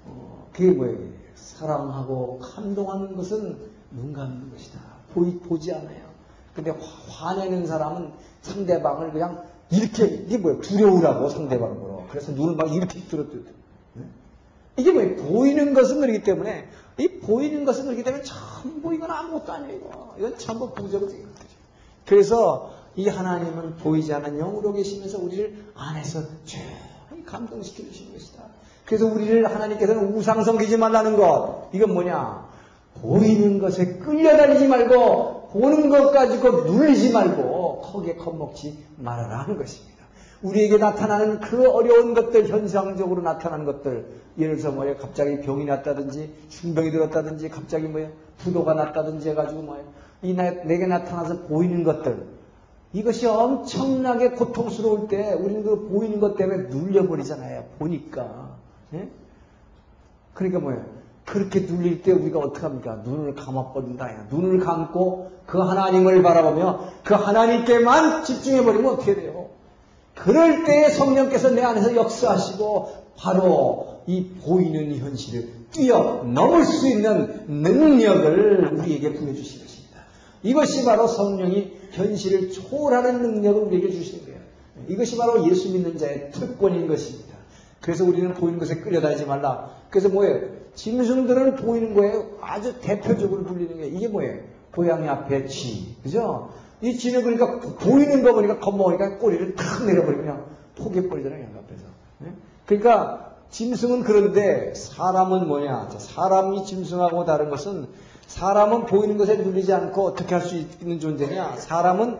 [SPEAKER 2] 어, 그게 뭐예요? 사랑하고 감동하는 것은 눈 감는 것이다. 보이, 보지 않아요. 근데 화, 내는 사람은 상대방을 그냥 이렇게, 이게 뭐예요? 두려우라고 상대방으로. 그래서 눈을 막 이렇게 들었듯. 네? 이게 뭐예요? 보이는 것은 그렇기 때문에 이 보이는 것은 그렇기 때문에 전부 이건 아무것도 아니고 이건 전부 된 거죠. 그래서 이 하나님은 보이지 않는 영으로 계시면서 우리를 안에서 조용히 감동시켜 주시는 것이다. 그래서 우리를 하나님께서는 우상 섬기지 말라는 것 이건 뭐냐? 보이는 것에 끌려다니지 말고 보는 것 가지고 눌리지 말고 거기에 겁먹지 말아라 하는 것입니다. 우리에게 나타나는 그 어려운 것들, 현상적으로 나타나는 것들, 예를 들어서 뭐예요? 갑자기 병이 났다든지, 흉병이 들었다든지, 갑자기 뭐예요? 부도가 났다든지 해가지고 뭐예요? 이 나, 내게 나타나서 보이는 것들, 이것이 엄청나게 고통스러울 때, 우리는 그 보이는 것 때문에 눌려버리잖아요. 보니까. 예? 그러니까 뭐예요? 그렇게 눌릴 때 우리가 어떻게 합니까? 눈을 감아버린다. 눈을 감고 그 하나님을 바라보며 그 하나님께만 집중해버리면 어떻게 돼요? 그럴 때에 성령께서 내 안에서 역사하시고 바로 이 보이는 현실을 뛰어넘을 수 있는 능력을 우리에게 부여주신 것입니다. 이것이 바로 성령이 현실을 초월하는 능력을 우리에게 주시는 거예요. 이것이 바로 예수 믿는 자의 특권인 것입니다. 그래서 우리는 보이는 것에 끌려다니지 말라. 그래서 뭐예요? 짐승들은 보이는 거예요. 아주 대표적으로 불리는 게 이게 뭐예요? 고양이 앞에 쥐. 그죠? 이 쥐는 그러니까 보이는 거 보니까 겁먹으니까 꼬리를 탁 내려버리면 포개버리잖아요. 양 앞에서. 네? 그러니까 짐승은 그런데 사람은 뭐냐? 사람이 짐승하고 다른 것은 사람은 보이는 것에 눌리지 않고 어떻게 할 수 있는 존재냐? 사람은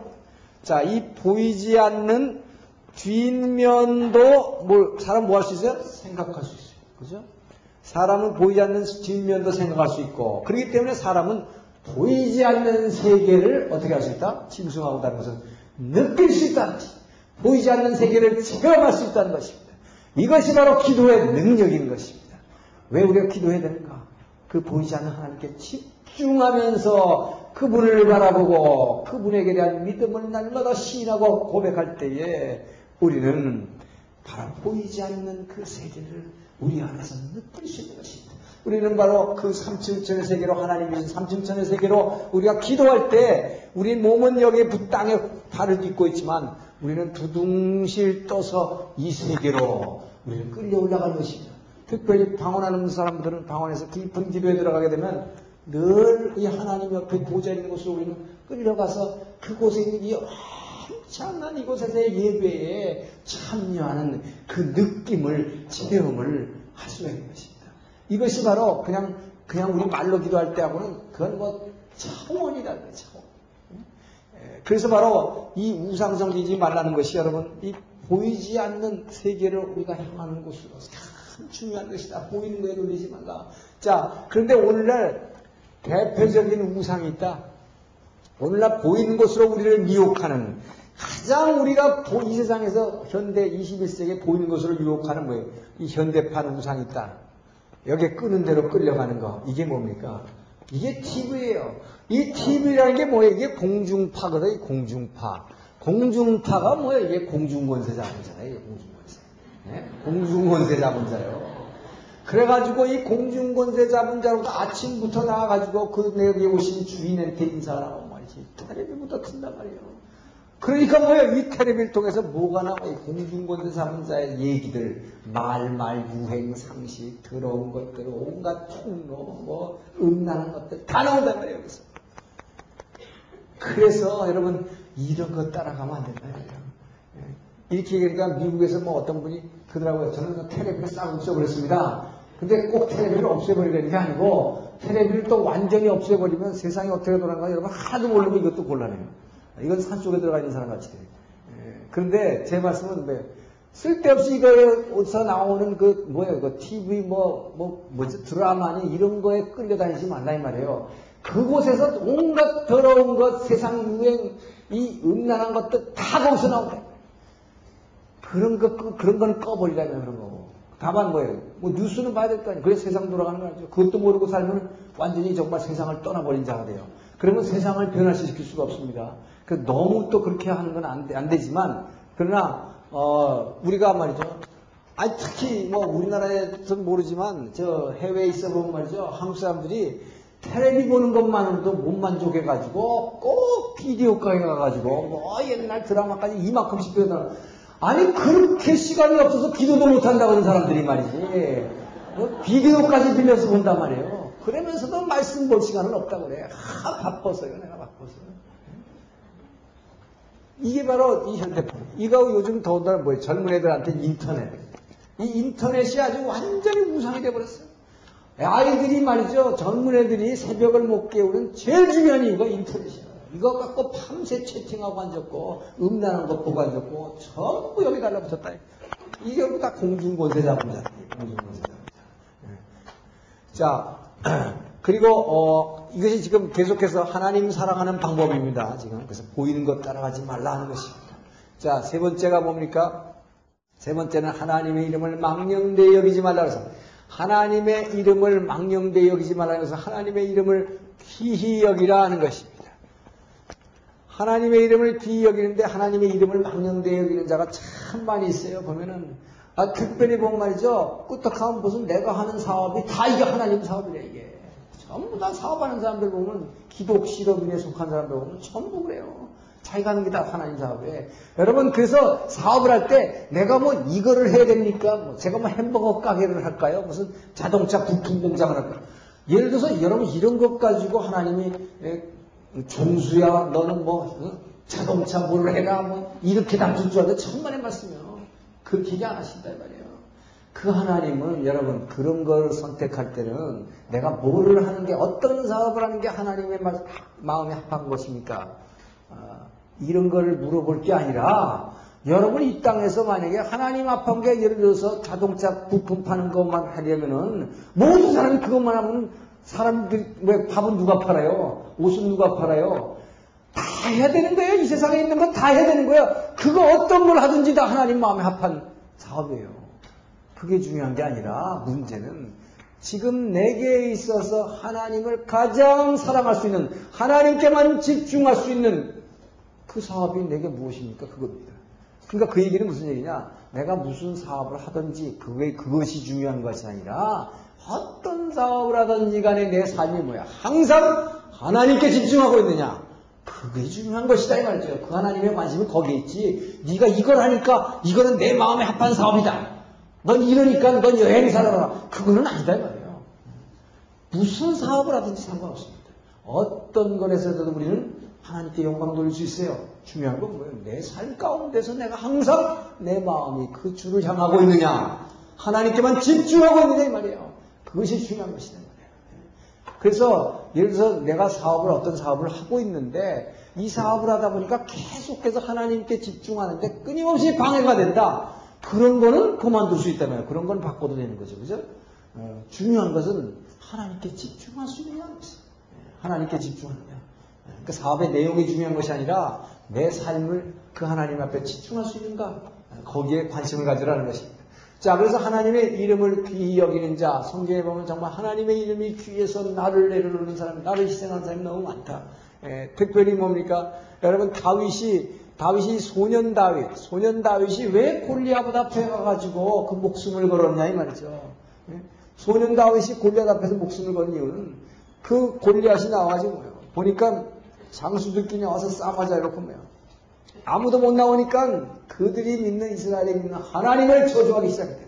[SPEAKER 2] 자, 이 보이지 않는 뒷면도 뭐 사람 뭐 할 수 있어요? 생각할 수 있어요. 그죠? 사람은 보이지 않는 뒷면도 생각할 수 있고 그렇기 때문에 사람은 보이지 않는 세계를 어떻게 할 수 있다? 짐승하고 다른 것은 느낄 수 있다는 것이 보이지 않는 세계를 체험할 수 있다는 것입니다. 이것이 바로 기도의 능력인 것입니다. 왜 우리가 기도해야 되는가? 그 보이지 않는 하나님께 집중하면서 그분을 바라보고 그분에게 대한 믿음을 날마다 시인하고 고백할 때에 우리는 바로 보이지 않는 그 세계를 우리 안에서 느낄 수 있는 것입니다. 우리는 바로 그 삼층천의 세계로 하나님이 주신 삼층천의 세계로 우리가 기도할 때 우리 몸은 여기 땅에 발을 딛고 있지만 우리는 두둥실 떠서 이 세계로 우리는 끌려 올라가는 것입니다. 특별히 방언하는 사람들은 방언에서 깊은 기도에 들어가게 되면 늘 이 하나님 옆에 보좌 있는 곳으로 우리는 끌려가서 그곳에 있는 이 엄청난 이곳에서의 예배에 참여하는 그 느낌을, 체험을 할 수가 있는 것입니다. 이것이 바로 그냥, 그냥 우리 말로 기도할 때하고는 그건 뭐 차원이라는 거예요, 차원. 예, 그래서 바로 이 우상성기지 말라는 것이 여러분, 이 보이지 않는 세계를 우리가 향하는 곳으로 참 중요한 것이다. 보이는 거에 놀리지 말라. 자, 그런데 오늘날 대표적인 우상이 있다. 오늘날 보이는 것으로 우리를 미혹하는 가장 우리가 이 세상에서 현대 21세기에 보이는 것으로 유혹하는 뭐예요? 이 현대판 우상이 있다. 여기에 끄는 대로 끌려가는 거. 이게 뭡니까? 이게 TV예요. 이 TV라는 게 뭐예요? 이게 공중파거든, 요 공중파. 공중파가 뭐예요? 이게 공중권세 자본자예요, 이게 공중권세. 네? 공중권세 자본자예요. 그래가지고 이 공중권세 자본자로도 아침부터 나와가지고 그 내에 오신 주인한테 인사하라고 말이지. 텔레비부터 튼단 말이에요. 그러니까 뭐예요? 이 텔레비를 통해서 뭐가 나와? 이 공중권세 자본자의 얘기들, 말, 말, 유행, 상식, 더러운 것들, 온갖 통로, 뭐, 음란한 것들 다 나온단 말이에요, 여기서. 그래서 여러분, 이런 거 따라가면 안 된다, 이거예요. 이렇게 얘기하니까 미국에서 뭐 어떤 분이 그러더라고요. 저는 텔레비를 싹 없애버렸습니다. 근데 꼭 텔레비를 없애버리려는 게 아니고 텔레비를 또 완전히 없애버리면 세상이 어떻게 돌아가는가 여러분 하나도 모르고 이것도 곤란해요. 이건 산 속에 들어가 있는 사람 같이 돼요. 예. 그런데 제 말씀은 왜 쓸데없이 이거 어디서 나오는 그 뭐예요? 그 TV 뭐뭐 뭐지 드라마니 이런 거에 끌려다니지 말라 이 말이에요. 그곳에서 온갖 더러운 것, 세상 유행, 이 음란한 것들 다 거기서 나온다. 그런 거 그런 건 꺼버리라면 그런 거고. 다만 뭐예요? 뭐 뉴스는 봐야 될 거 아니에요. 그래 세상 돌아가는 거 아니죠. 그것도 모르고 살면 완전히 정말 세상을 떠나버린 자가 돼요. 그러면 세상을 변화시킬 수가 없습니다. 그 너무 또 그렇게 하는 건 안 안 되지만 그러나 어 우리가 말이죠. 아니 특히 뭐 우리나라에서 모르지만 저 해외에 있어 보면 말이죠. 한국 사람들이 텔레비 보는 것만으로도 못 만족해가지고 꼭 비디오 가게 가가지고 뭐 옛날 드라마까지 이만큼씩 배우다. 아니 그렇게 시간이 없어서 기도도 못한다고 하는 사람들이 말이지. 뭐 비디오까지 빌려서 본단 말이에요. 그러면서도 말씀 볼 시간은 없다고 그래. 아 바빠서요. 내가 바빠서 이게 바로 이 현대판 이거 요즘 더군다나 뭐예요 젊은 애들한테 인터넷 이 인터넷이 아주 완전히 우상이 돼버렸어요 아이들이 말이죠 젊은 애들이 새벽을 못 깨우는 제일 중요한 이유가 인터넷이야 이거 갖고 밤새 채팅하고 앉았고 음란한 거 보고 앉았고 전부 여기 달라붙었다. 이게 전부 다 공중권세자분자. 공중권세자분자. 자 그리고 어, 이것이 지금 계속해서 하나님 사랑하는 방법입니다. 지금 그래서 보이는 것 따라가지 말라 하는 것입니다. 자 세 번째가 뭡니까? 세 번째는 하나님의 이름을 망령되이 여기지 말라 그래서 하나님의 이름을 망령되이 여기지 말라 그래서 하나님의 이름을 희희 여기라 하는 것입니다. 하나님의 이름을 귀히 여기는데 하나님의 이름을 망령되이 여기는 자가 참 많이 있어요. 보면은 아, 특별히 보면 말이죠. 끄떡하면 무슨 내가 하는 사업이 다 이게 하나님 사업이래 이게. 전부 다 사업하는 사람들 보면 기독 실업인에 속한 사람들 보면 전부 그래요. 자기가 하는 게 다 하나님 사업에. 여러분 그래서 사업을 할 때 내가 뭐 이거를 해야 됩니까? 뭐 제가 뭐 햄버거 가게를 할까요? 무슨 자동차 부품 공장을 할까요? 예를 들어서 여러분 이런 것 가지고 하나님이 종수야 너는 뭐 어? 자동차 뭘 해라 뭐 이렇게 담줄 줄 알았는데 천만의 말씀이요. 그렇게 얘기 안 하신다 이 말이에요. 그 하나님은 여러분 그런 걸 선택할 때는 내가 뭐를 하는 게 어떤 사업을 하는 게 하나님의 마음에 합한 것입니까? 아, 이런 걸 물어볼 게 아니라 여러분 이 땅에서 만약에 하나님 앞한 게 예를 들어서 자동차 부품 파는 것만 하려면은 모든 사람이 그것만 하면 사람들이 왜 밥은 누가 팔아요? 옷은 누가 팔아요? 다 해야 되는 거예요. 이 세상에 있는 건 다 해야 되는 거예요. 그거 어떤 걸 하든지 다 하나님 마음에 합한 사업이에요. 그게 중요한 게 아니라 문제는 지금 내게 있어서 하나님을 가장 사랑할 수 있는 하나님께만 집중할 수 있는 그 사업이 내게 무엇입니까? 그겁니다. 그러니까 그 얘기는 무슨 얘기냐? 내가 무슨 사업을 하든지 그게 그것이 중요한 것이 아니라 어떤 사업을 하든지 간에 내 삶이 뭐야? 항상 하나님께 집중하고 있느냐? 그게 중요한 것이다 이 말이죠. 그 하나님의 관심은 거기에 있지. 네가 이걸 하니까 이거는 내 마음에 합한 사업이다. 넌 이러니까 넌 여행 살아라. 그거는 아니다 이 말이에요. 무슨 사업을 하든지 상관없습니다. 어떤 것에서도 우리는 하나님께 영광 돌릴 수 있어요. 중요한 건 뭐예요? 내 삶 가운데서 내가 항상 내 마음이 그 주를 향하고 있느냐. 하나님께만 집중하고 있느냐 이 말이에요. 그것이 중요한 것이다. 그래서 예를 들어서 내가 사업을 어떤 사업을 하고 있는데 이 사업을 하다 보니까 계속해서 하나님께 집중하는데 끊임없이 방해가 된다. 그런 거는 그만둘 수 있다면 그런 건 바꿔도 되는 거죠. 그죠? 어, 중요한 것은 하나님께 집중할 수 있느냐. 하나님께 집중하느냐. 그 사업의 내용이 중요한 것이 아니라 내 삶을 그 하나님 앞에 집중할 수 있는가? 거기에 관심을 가지라는 것입니다. 자, 그래서 하나님의 이름을 귀히 여기는 자, 성경에 보면 정말 하나님의 이름이 귀해서 나를 내려놓는 사람, 나를 희생하는 사람이 너무 많다. 예, 특별히 뭡니까? 여러분, 다윗이, 다윗이 소년 다윗, 소년 다윗이 왜 골리앗 앞에 가가지고 그 목숨을 걸었냐, 이 말이죠. 예? 소년 다윗이 골리앗 앞에서 목숨을 건 이유는 그 골리앗이 나와가지고 뭐예요? 보니까 장수들끼리 나와서 싸움하자 이렇게 뭐예요? 아무도 못 나오니까 그들이 믿는 이스라엘이 믿는 하나님을 저주하기 시작했대요.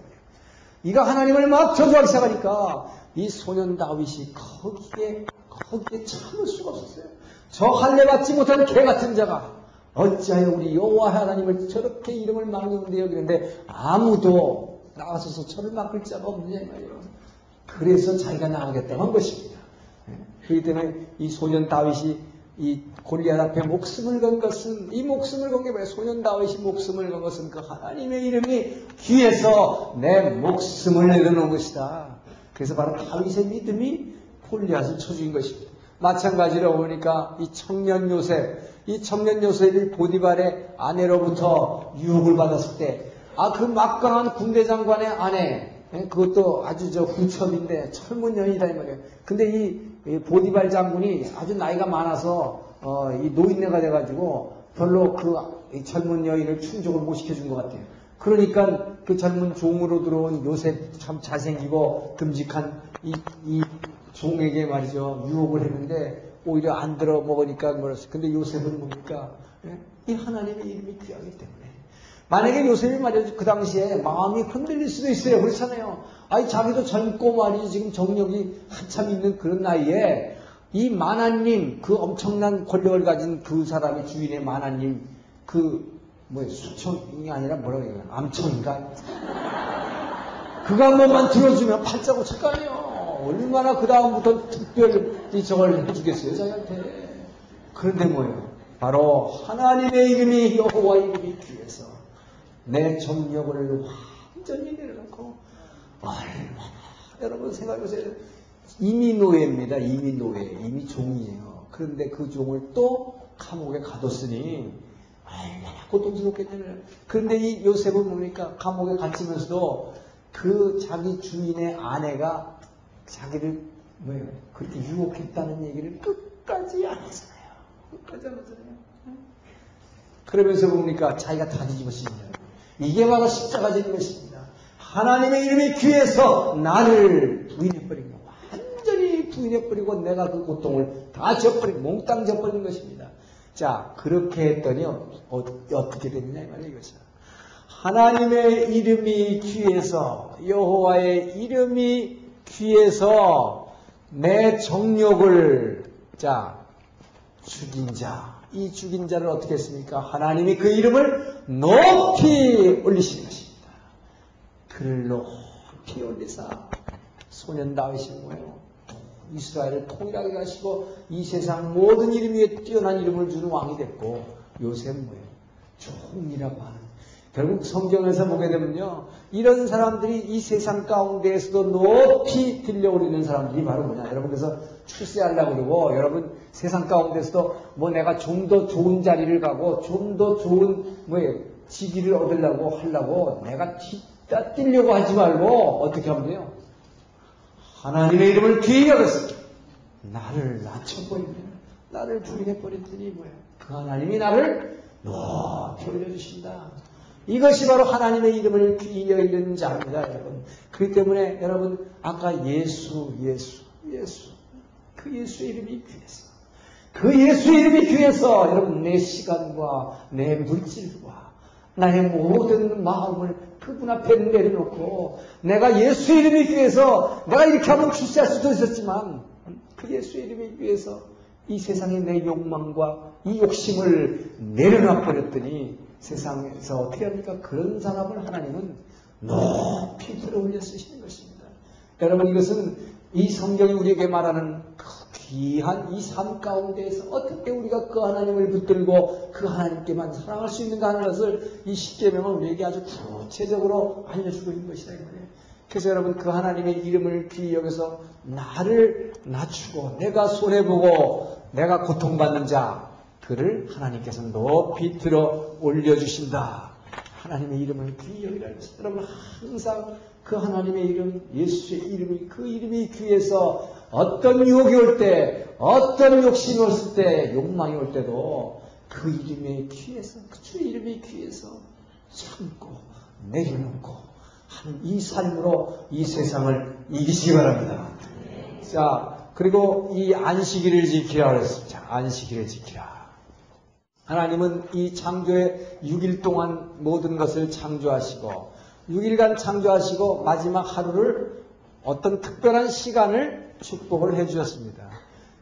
[SPEAKER 2] 이가 하나님을 막 저주하기 시작하니까 이 소년 다윗이 거기에 거기에 참을 수가 없었어요. 저 할례 받지 못한 개 같은 자가 어찌하여 우리 여호와 하나님을 저렇게 이름을 망령되 여기는데 아무도 나와서서 저를 막을 자가 없느냐 이 말이에요. 그래서 자기가 나가겠다고 한 것입니다. 그렇기 때문에 이 소년 다윗이 이 골리앗 앞에 목숨을 건 것은 이 목숨을 건 게 뭐예요? 소년 다윗이 목숨을 건 것은 그 하나님의 이름이 귀에서 내 목숨을 내려놓은 것이다. 그래서 바로 다윗의 믿음이 골리앗을 쳐준 것입니다. 마찬가지로 보니까 이 청년 요셉, 이 청년 요셉이 보디발의 아내로부터 유혹을 받았을 때, 아 그 막강한 군대 장관의 아내, 그것도 아주 저 후첩인데 젊은 여인이다 이 말이에요. 근데 이 보디발 장군이 아주 나이가 많아서 어, 이 노인네가 돼가지고 별로 그 젊은 여인을 충족을 못 시켜준 것 같아요. 그러니까 그 젊은 종으로 들어온 요셉 참 잘생기고 듬직한 이, 이 종에게 말이죠 유혹을 했는데 오히려 안 들어 먹으니까 뭐랬어. 근데 요셉은 뭡니까? 예? 이 하나님의 이름이 귀하기 때문에. 만약에 요셉이 말이죠. 그 당시에 마음이 흔들릴 수도 있어요. 그렇잖아요. 아니, 자기도 젊고 말이지. 지금 정력이 한참 있는 그런 나이에 이 만화님, 그 엄청난 권력을 가진 그 사람의 주인의 만화님, 그, 뭐야, 수청이 아니라 뭐라고 해요? 암청인가? 그거 한 번만 들어주면 팔자고 착가네요. 얼마나 그 다음부터 특별히 저걸 해주겠어요, 자기한테. 그런데 뭐예요? 바로 하나님의 이름이 여호와 이름이 귀해서 내 정력을 완전히 내려놓고 얼마나 여러분 생각해보세요. 이미 노예입니다. 이미 노예. 이미 종이에요. 그런데 그 종을 또 감옥에 가뒀으니 얼마나 고통스럽겠냐면 그런데 이 요셉은 뭡니까? 감옥에 갇히면서도 그 자기 주인의 아내가 자기를 뭐예요? 그렇게 유혹했다는 얘기를 끝까지 안 했잖아요. 끝까지 안 했잖아요. 그러면서 뭡니까? 자기가 다 뒤집어쓰냐. 이게 바로 십자가 지는 것입니다. 하나님의 이름이 귀해서 나를 부인해버린 거. 완전히 부인해버리고 내가 그 고통을 다 져버리고 몽땅 져버린 것입니다. 자, 그렇게 했더니 어, 떻게 됐느냐 이 말이에요. 이것이. 하나님의 이름이 귀해서 여호와의 이름이 귀해서 내 정욕을 자 죽인 자, 이 죽인 자를 어떻게 했습니까? 하나님이 그 이름을 높이 올리시는 것입니다. 그를 높이 올리사 소년 다윗이 뭐예요? 이스라엘을 통일하게 하시고 이 세상 모든 이름 위에 뛰어난 이름을 주는 왕이 됐고 요새 뭐예요? 종이라고 하는 결국 성경에서 보게 되면요. 이런 사람들이 이 세상 가운데에서도 높이 들려오르는 사람들이 바로 뭐냐. 여러분 그래서 출세하려고 그러고 여러분 세상 가운데서도 뭐 내가 좀 더 좋은 자리를 가고 좀 더 좋은 뭐 지기를 얻으려고 하려고 내가 뒤따 뛰려고 하지 말고 어떻게 하면 돼요? 하나님의 이름을 여겼어. 나를 낮춰버리면 나를 부인해버렸더니 뭐야. 그 하나님이 나를 높이 올려주신다. 이것이 바로 하나님의 이름을 귀히 여기는 자입니다, 여러분. 그렇기 때문에 여러분 아까 예수, 예수, 예수. 그 예수 이름이 귀해서. 그 예수 이름이 귀해서 여러분 내 시간과 내 물질과 나의 모든 마음을 그분 앞에 내려놓고 내가 예수 이름이 귀해서 내가 이렇게 하면 출세할 수도 있었지만 그 예수 이름이 귀해서 이 세상의 내 욕망과 이 욕심을 내려놔 버렸더니 세상에서 어떻게 합니까? 그런 사람을 하나님은 높이 들어 올려 쓰시는 것입니다. 여러분 이것은 이 성경이 우리에게 말하는 그 귀한 이 삶 가운데에서 어떻게 우리가 그 하나님을 붙들고 그 하나님께만 사랑할 수 있는가 하는 것을 이 십계명은 우리에게 아주 구체적으로 알려주고 있는 것이다 이 말이에요. 그래서 여러분 그 하나님의 이름을 귀히 여기서 나를 낮추고 내가 손해보고 내가 고통받는 자 그를 하나님께서 높이 들어 올려주신다. 하나님의 이름을 귀히 여기라 했어요. 여러분 항상 그 하나님의 이름, 예수의 이름이 그 이름이 귀해서 어떤 유혹이 올 때, 어떤 욕심이 올을 때, 욕망이 올 때도 그 이름이 귀해서, 그 주의 이름이 귀해서 참고 내려놓고 하는 이 삶으로 이 세상을 이기시기 바랍니다. 자, 그리고 이 안식일을 지키라 그랬습니다. 안식일을 지키라. 하나님은 이 창조의 6일 동안 모든 것을 창조하시고 6일간 창조하시고 마지막 하루를 어떤 특별한 시간을 축복을 해 주셨습니다.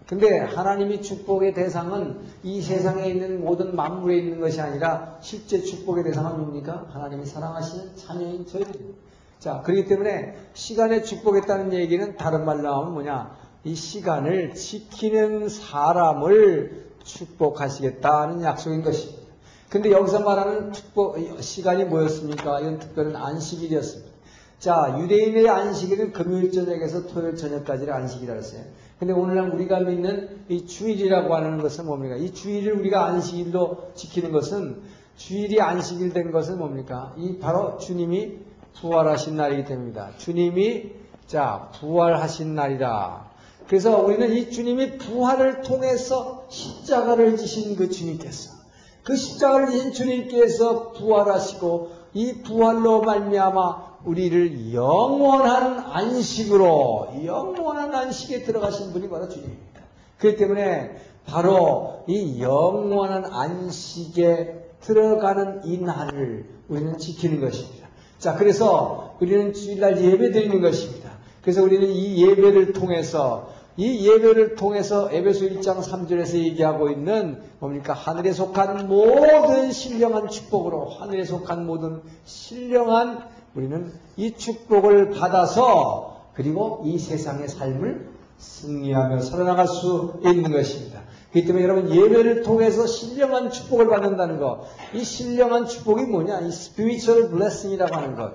[SPEAKER 2] 근데 하나님이 축복의 대상은 이 세상에 있는 모든 만물에 있는 것이 아니라 실제 축복의 대상은 뭡니까? 하나님이 사랑하시는 자녀인 저희들. 자, 그렇기 때문에 시간에 축복했다는 얘기는 다른 말로 하면 뭐냐? 이 시간을 지키는 사람을 축복하시겠다는 약속인 것입니다. 근데 여기서 말하는 축복, 시간이 뭐였습니까? 이건 특별한 안식일이었습니다. 자, 유대인의 안식일은 금요일 저녁에서 토요일 저녁까지를 안식이라 했어요. 근데 오늘날 우리가 믿는 이 주일이라고 하는 것은 뭡니까? 이 주일을 우리가 안식일로 지키는 것은 주일이 안식일 된 것은 뭡니까? 이 바로 주님이 부활하신 날이기 때문입니다. 주님이 자, 부활하신 날이다. 그래서 우리는 이 주님이 부활을 통해서 십자가를 지신 그 주님께서 그 십자가를 지신 주님께서 부활하시고 이 부활로 말미암아 우리를 영원한 안식으로 영원한 안식에 들어가신 분이 바로 주님입니다. 그렇기 때문에 바로 이 영원한 안식에 들어가는 이 날을 우리는 지키는 것입니다. 자, 그래서 우리는 주일날 예배 드리는 것입니다. 그래서 우리는 이 예배를 통해서 이 예배를 통해서 에베소 1장 3절에서 얘기하고 있는 뭡니까? 하늘에 속한 모든 신령한 축복으로 하늘에 속한 모든 신령한 우리는 이 축복을 받아서 그리고 이 세상의 삶을 승리하며 살아나갈 수 있는 것입니다. 그렇기 때문에 여러분 예배를 통해서 신령한 축복을 받는다는 것, 이 신령한 축복이 뭐냐? 이 spiritual blessing이라고 하는 것.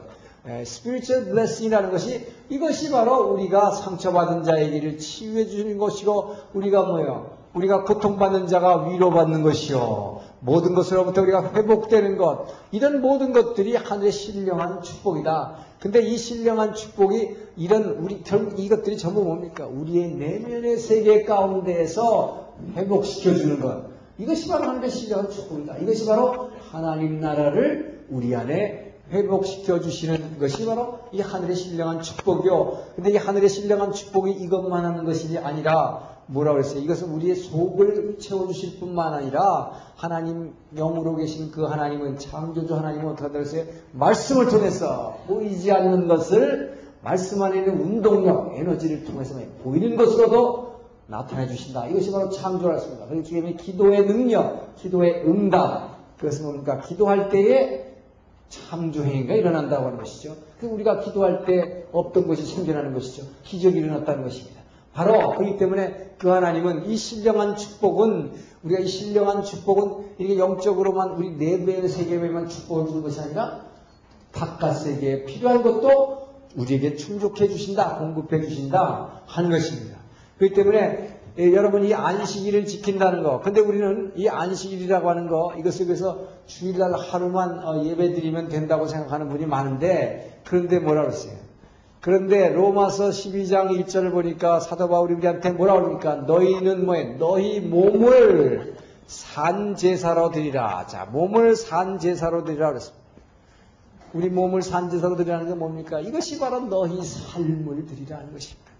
[SPEAKER 2] spiritual blessing이라는 것이 이것이 바로 우리가 상처받은 자에게를 치유해 주는 것이고 우리가 뭐예요? 우리가 고통받는 자가 위로받는 것이요. 모든 것으로부터 우리가 회복되는 것. 이런 모든 것들이 하늘의 신령한 축복이다. 근데 이 신령한 축복이 이런 우리 이것들이 전부 뭡니까? 우리의 내면의 세계 가운데에서 회복시켜 주는 것. 이것이 바로 하늘의 신령한 축복이다. 이것이 바로 하나님 나라를 우리 안에 회복시켜 주시는 것이 바로 이 하늘의 신령한 축복이요. 근데 이 하늘의 신령한 축복이 이것만 하는 것이 아니라 뭐라고 그랬어요? 이것은 우리의 속을 채워주실 뿐만 아니라 하나님 영으로 계신 그 하나님은 창조주 하나님은 어떻게 했어요? 말씀을 통해서 보이지 않는 것을 말씀 안에 있는 운동력, 에너지를 통해서 보이는 것으로도 나타내 주신다. 이것이 바로 창조라습니다 그리고 주님의 기도의 능력, 기도의 응답. 그것은 뭡니까? 기도할 때에 창조행위가 일어난다고 하는 것이죠. 그 우리가 기도할 때 없던 것이 생겨나는 것이죠. 기적이 일어났다는 것입니다. 바로 그렇기 때문에 그 하나님은 이 신령한 축복은 우리가 이 신령한 축복은 이게 영적으로만 우리 내부의 세계에만 축복을 주는 것이 아니라 바깥 세계에 필요한 것도 우리에게 충족해 주신다, 공급해 주신다 하는 것입니다. 그렇기 때문에 예, 여러분 이 안식일을 지킨다는 거. 근데 우리는 이 안식일이라고 하는 거 이것을 위해서 주일날 하루만 어, 예배 드리면 된다고 생각하는 분이 많은데 그런데 뭐라 그랬어요? 그런데 로마서 12장 1절을 보니까 사도 바울이 우리한테 뭐라 그럽니까? 너희는 뭐해? 너희 몸을 산 제사로 드리라. 자, 몸을 산 제사로 드리라 그랬습니다. 우리 몸을 산 제사로 드리라는 게 뭡니까? 이것이 바로 너희 삶을 드리라는 것입니다.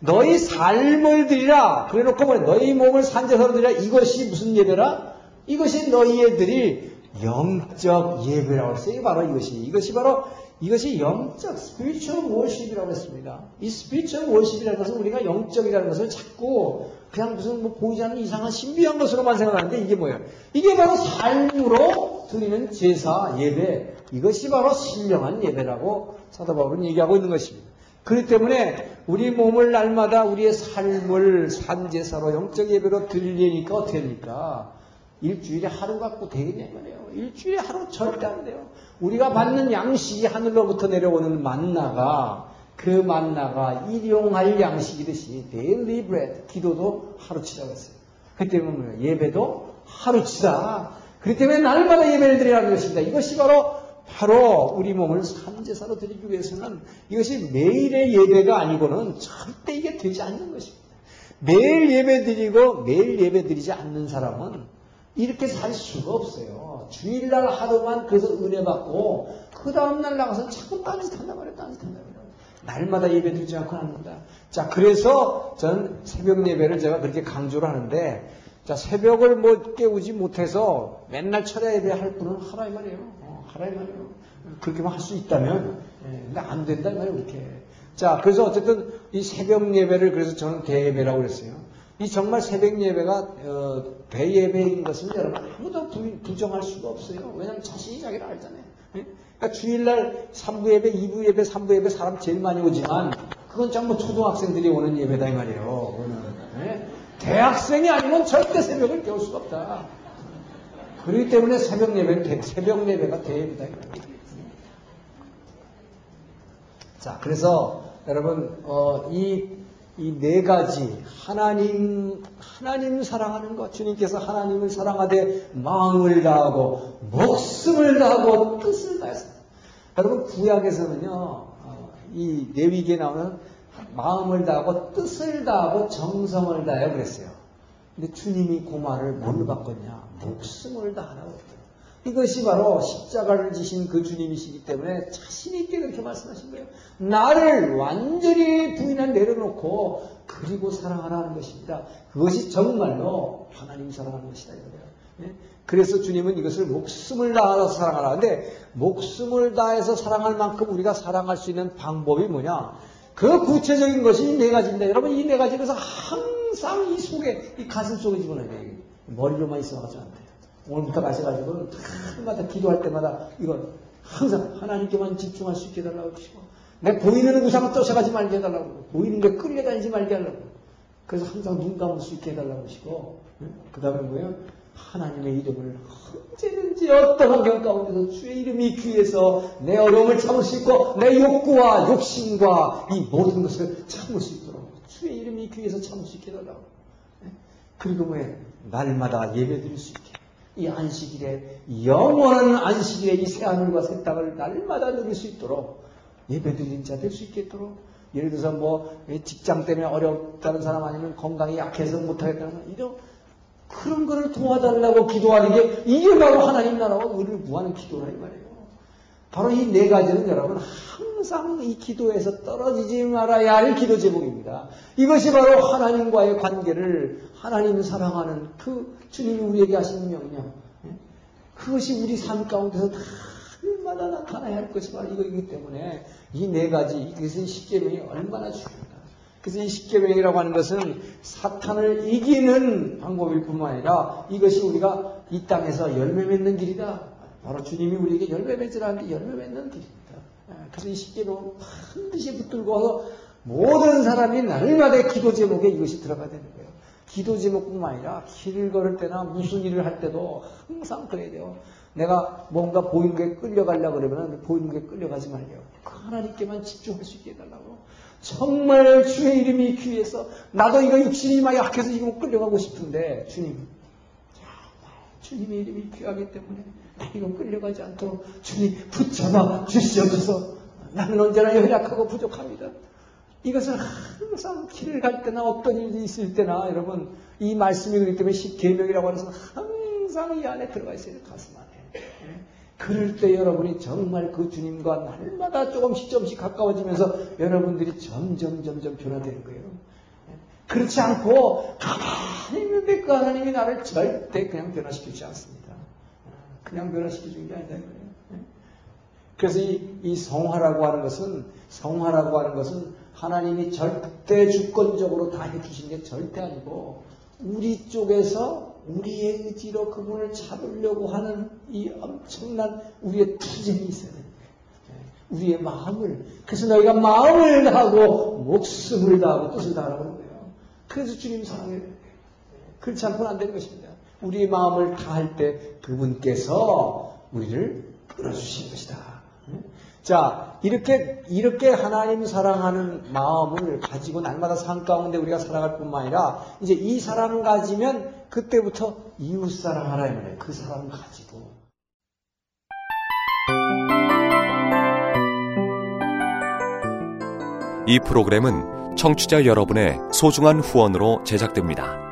[SPEAKER 2] 너희 삶을 드리라. 그래 놓고 뭐 너희 몸을 산 제사로 드리라. 이것이 무슨 예배라? 이것이 너희의 드릴 영적 예배라고 했어요. 바로 이것이. 이것이 바로 이것이 영적 spiritual worship이라고 했습니다. 이 spiritual worship이라는 것은 우리가 영적이라는 것을 자꾸 그냥 무슨 뭐 보이지 않는 이상한 신비한 것으로만 생각하는데 이게 뭐예요? 이게 바로 삶으로 드리는 제사, 예배. 이것이 바로 신령한 예배라고 사도 바울은 얘기하고 있는 것입니다. 그렇기 때문에 우리 몸을 날마다 우리의 삶을 산제사로 영적 예배로 드리려니까 어떻게 됩니까? 일주일에 하루 갖고 되겠냐 말이에요. 일주일에 하루 절대 안 돼요. 우리가 받는 양식이 하늘로부터 내려오는 만나가 그 만나가 일용할 양식이듯이 daily bread 기도도 하루치자고 했어요. 그 때문에 뭐예요? 예배도 하루치자. 그렇기 때문에 날마다 예배를 드리라는 것입니다. 이것이 바로 바로 우리 몸을 산제사로 드리기 위해서는 이것이 매일의 예배가 아니고는 절대 이게 되지 않는 것입니다. 매일 예배 드리고 매일 예배 드리지 않는 사람은 이렇게 살 수가 없어요. 주일날 하루만 그래서 은혜 받고 그 다음날 나가서 자꾸 딴짓 한단 말이에요. 딴짓 한단 말이에요. 날마다 예배 드리지 않고는 합니다. 자, 그래서 전 새벽 예배를 제가 그렇게 강조를 하는데 자, 새벽을 뭐 깨우지 못해서 맨날 철야 예배 할 분은 하라 이 말이에요. 어, 하라 이 말이에요. 그렇게만 할 수 있다면, 예, 근데 안 된다 이 말이에요, 그렇게. 자, 그래서 어쨌든 이 새벽 예배를 그래서 저는 대예배라고 그랬어요. 이 정말 새벽 예배가 어, 대예배인 것은 여러분 아무도 부, 부정할 수가 없어요. 왜냐하면 자신이 자기를 알잖아요. 예? 그러니까 주일날 3부 예배, 2부 예배, 3부 예배 사람 제일 많이 오지만 그건 전부 초등학생들이 오는 예배다 이 말이에요. 예? 대학생이 아니면 절대 새벽을 깨울 수가 없다. 그렇기 때문에 새벽 예배는 새벽 예배가 대예배다. 자, 그래서 여러분 어, 이 이 네 가지 하나님 하나님 사랑하는 것 주님께서 하나님을 사랑하되 마음을 다하고 목숨을 다하고 뜻을 다해서 여러분 구약에서는요 어, 이 레위기에 나오는 마음을 다하고 뜻을 다하고 정성을 다해 그랬어요. 근데 주님이 그 말을 뭘로 바꿨냐? 목숨을 다하라고 했어요. 이것이 바로 십자가를 지신 그 주님이시기 때문에 자신 있게 그렇게 말씀하신 거예요. 나를 완전히 부인한 내려놓고 그리고 사랑하라는 것입니다. 그것이 정말로 하나님 사랑하는 것이다. 이거예요. 예? 그래서 주님은 이것을 목숨을 다해서 사랑하라. 근데 목숨을 다해서 사랑할 만큼 우리가 사랑할 수 있는 방법이 뭐냐? 그 구체적인 것이 이 네 가지인데 여러분 이 네 가지 그래서 항상 이 속에 이 가슴 속에 집어넣어야 돼요. 머리로만 있어가지고 안 돼요. 오늘부터 가셔가지고 날마다 기도할 때마다 이건 항상 하나님께만 집중할 수 있게 해달라고 하시고 내 보이는 우상을 쫓아가지 말게 해달라고 보이는 게 끌려다니지 말게 하려고 그래서 항상 눈 감을 수 있게 해달라고 하시고 그 다음에 뭐예요? 하나님의 이름을 언제든지 어떤 환경 가운데서 주의 이름이 귀해서 내 어려움을 참을 수 있고 내 욕구와 욕심과 이 모든 것을 참을 수 있도록 주의 이름이 귀해서 참을 수 있게 해달라고 그리고 뭐예요? 날마다 예배 드릴 수 있게 이 안식일에 영원한 안식일에 이 새하늘과 새 땅을 날마다 누릴 수 있도록 예배드린 자 될 수 있겠도록 예를 들어서 뭐 직장 때문에 어렵다는 사람 아니면 건강이 약해서 못하겠다는 사람 이런 그런 거를 도와달라고 기도하는 게 이게 바로 하나님 나라와 우리를 구하는 기도라 이 말이에요. 바로 이 네 가지는 여러분 항상 이 기도에서 떨어지지 말아야 할 기도 제목입니다. 이것이 바로 하나님과의 관계를 하나님을 사랑하는 그 주님이 우리에게 하신 명령. 그것이 우리 삶 가운데서 날마다 나타나야 할 것이 바로 이거이기 때문에 이 네 가지 이것은 십계명이 얼마나 중요합니다. 그래서 이 십계명이라고 하는 것은 사탄을 이기는 방법일 뿐만 아니라 이것이 우리가 이 땅에서 열매 맺는 길이다. 바로 주님이 우리에게 열매 맺으라는 게 열매 맺는 길입니다. 그래서 이 십계명 반드시 붙들고 모든 사람이 날마다 기도 제목에 이것이 들어가야 되는 거예요. 기도 제목뿐만 아니라 길을 걸을 때나 무슨 일을 할 때도 항상 그래야 돼요. 내가 뭔가 보이는 게 끌려가려고 그러면 보이는 게 끌려가지 말게요. 그 하나님께만 집중할 수 있게 해달라고. 정말 주의 이름이 귀해서 나도 이거 육신이 막 약해서 이거 끌려가고 싶은데 주님 주님의 이름이 귀하기 때문에 이거 끌려가지 않도록 주님 붙잡아 주시옵소서 나는 언제나 연약하고 부족합니다. 이것을 항상 길을 갈 때나 어떤 일이 있을 때나 여러분 이 말씀이 그렇기 때문에 십계명이라고 하는 것은 항상 이 안에 들어가 있어요 가슴 안에. 예? 그럴 때 여러분이 정말 그 주님과 날마다 조금씩 조금씩 가까워지면서 여러분들이 점점 점점 변화되는 거예요. 예? 그렇지 않고 가만히 있는데 그 하나님이 나를 절대 그냥 변화시키지 않습니다. 그냥 변화시켜주는 게 아니다. 예? 그래서 이, 이 성화라고 하는 것은 성화라고 하는 것은 하나님이 절대 주권적으로 다 해주신 게 절대 아니고 우리 쪽에서 우리의 의지로 그분을 잡으려고 하는 이 엄청난 우리의 투쟁이 있어야 됩니다. 예, 우리의 마음을 그래서 너희가 마음을 다하고 목숨을 다하고 뜻을 다하라고 하는 거예요. 그래서 주님 사랑해 그렇지 않고는 안 되는 것입니다. 우리의 마음을 다할 때 그분께서 우리를 끌어주신 것이다. 예? 자, 이렇게, 이렇게 하나님 사랑하는 마음을 가지고 날마다 삶 가운데 우리가 살아갈 뿐만 아니라, 이제 이 사랑을 가지면 그때부터 이웃 사랑하라, 이 말이에요. 그 사랑을 가지고.
[SPEAKER 3] 이 프로그램은 청취자 여러분의 소중한 후원으로 제작됩니다.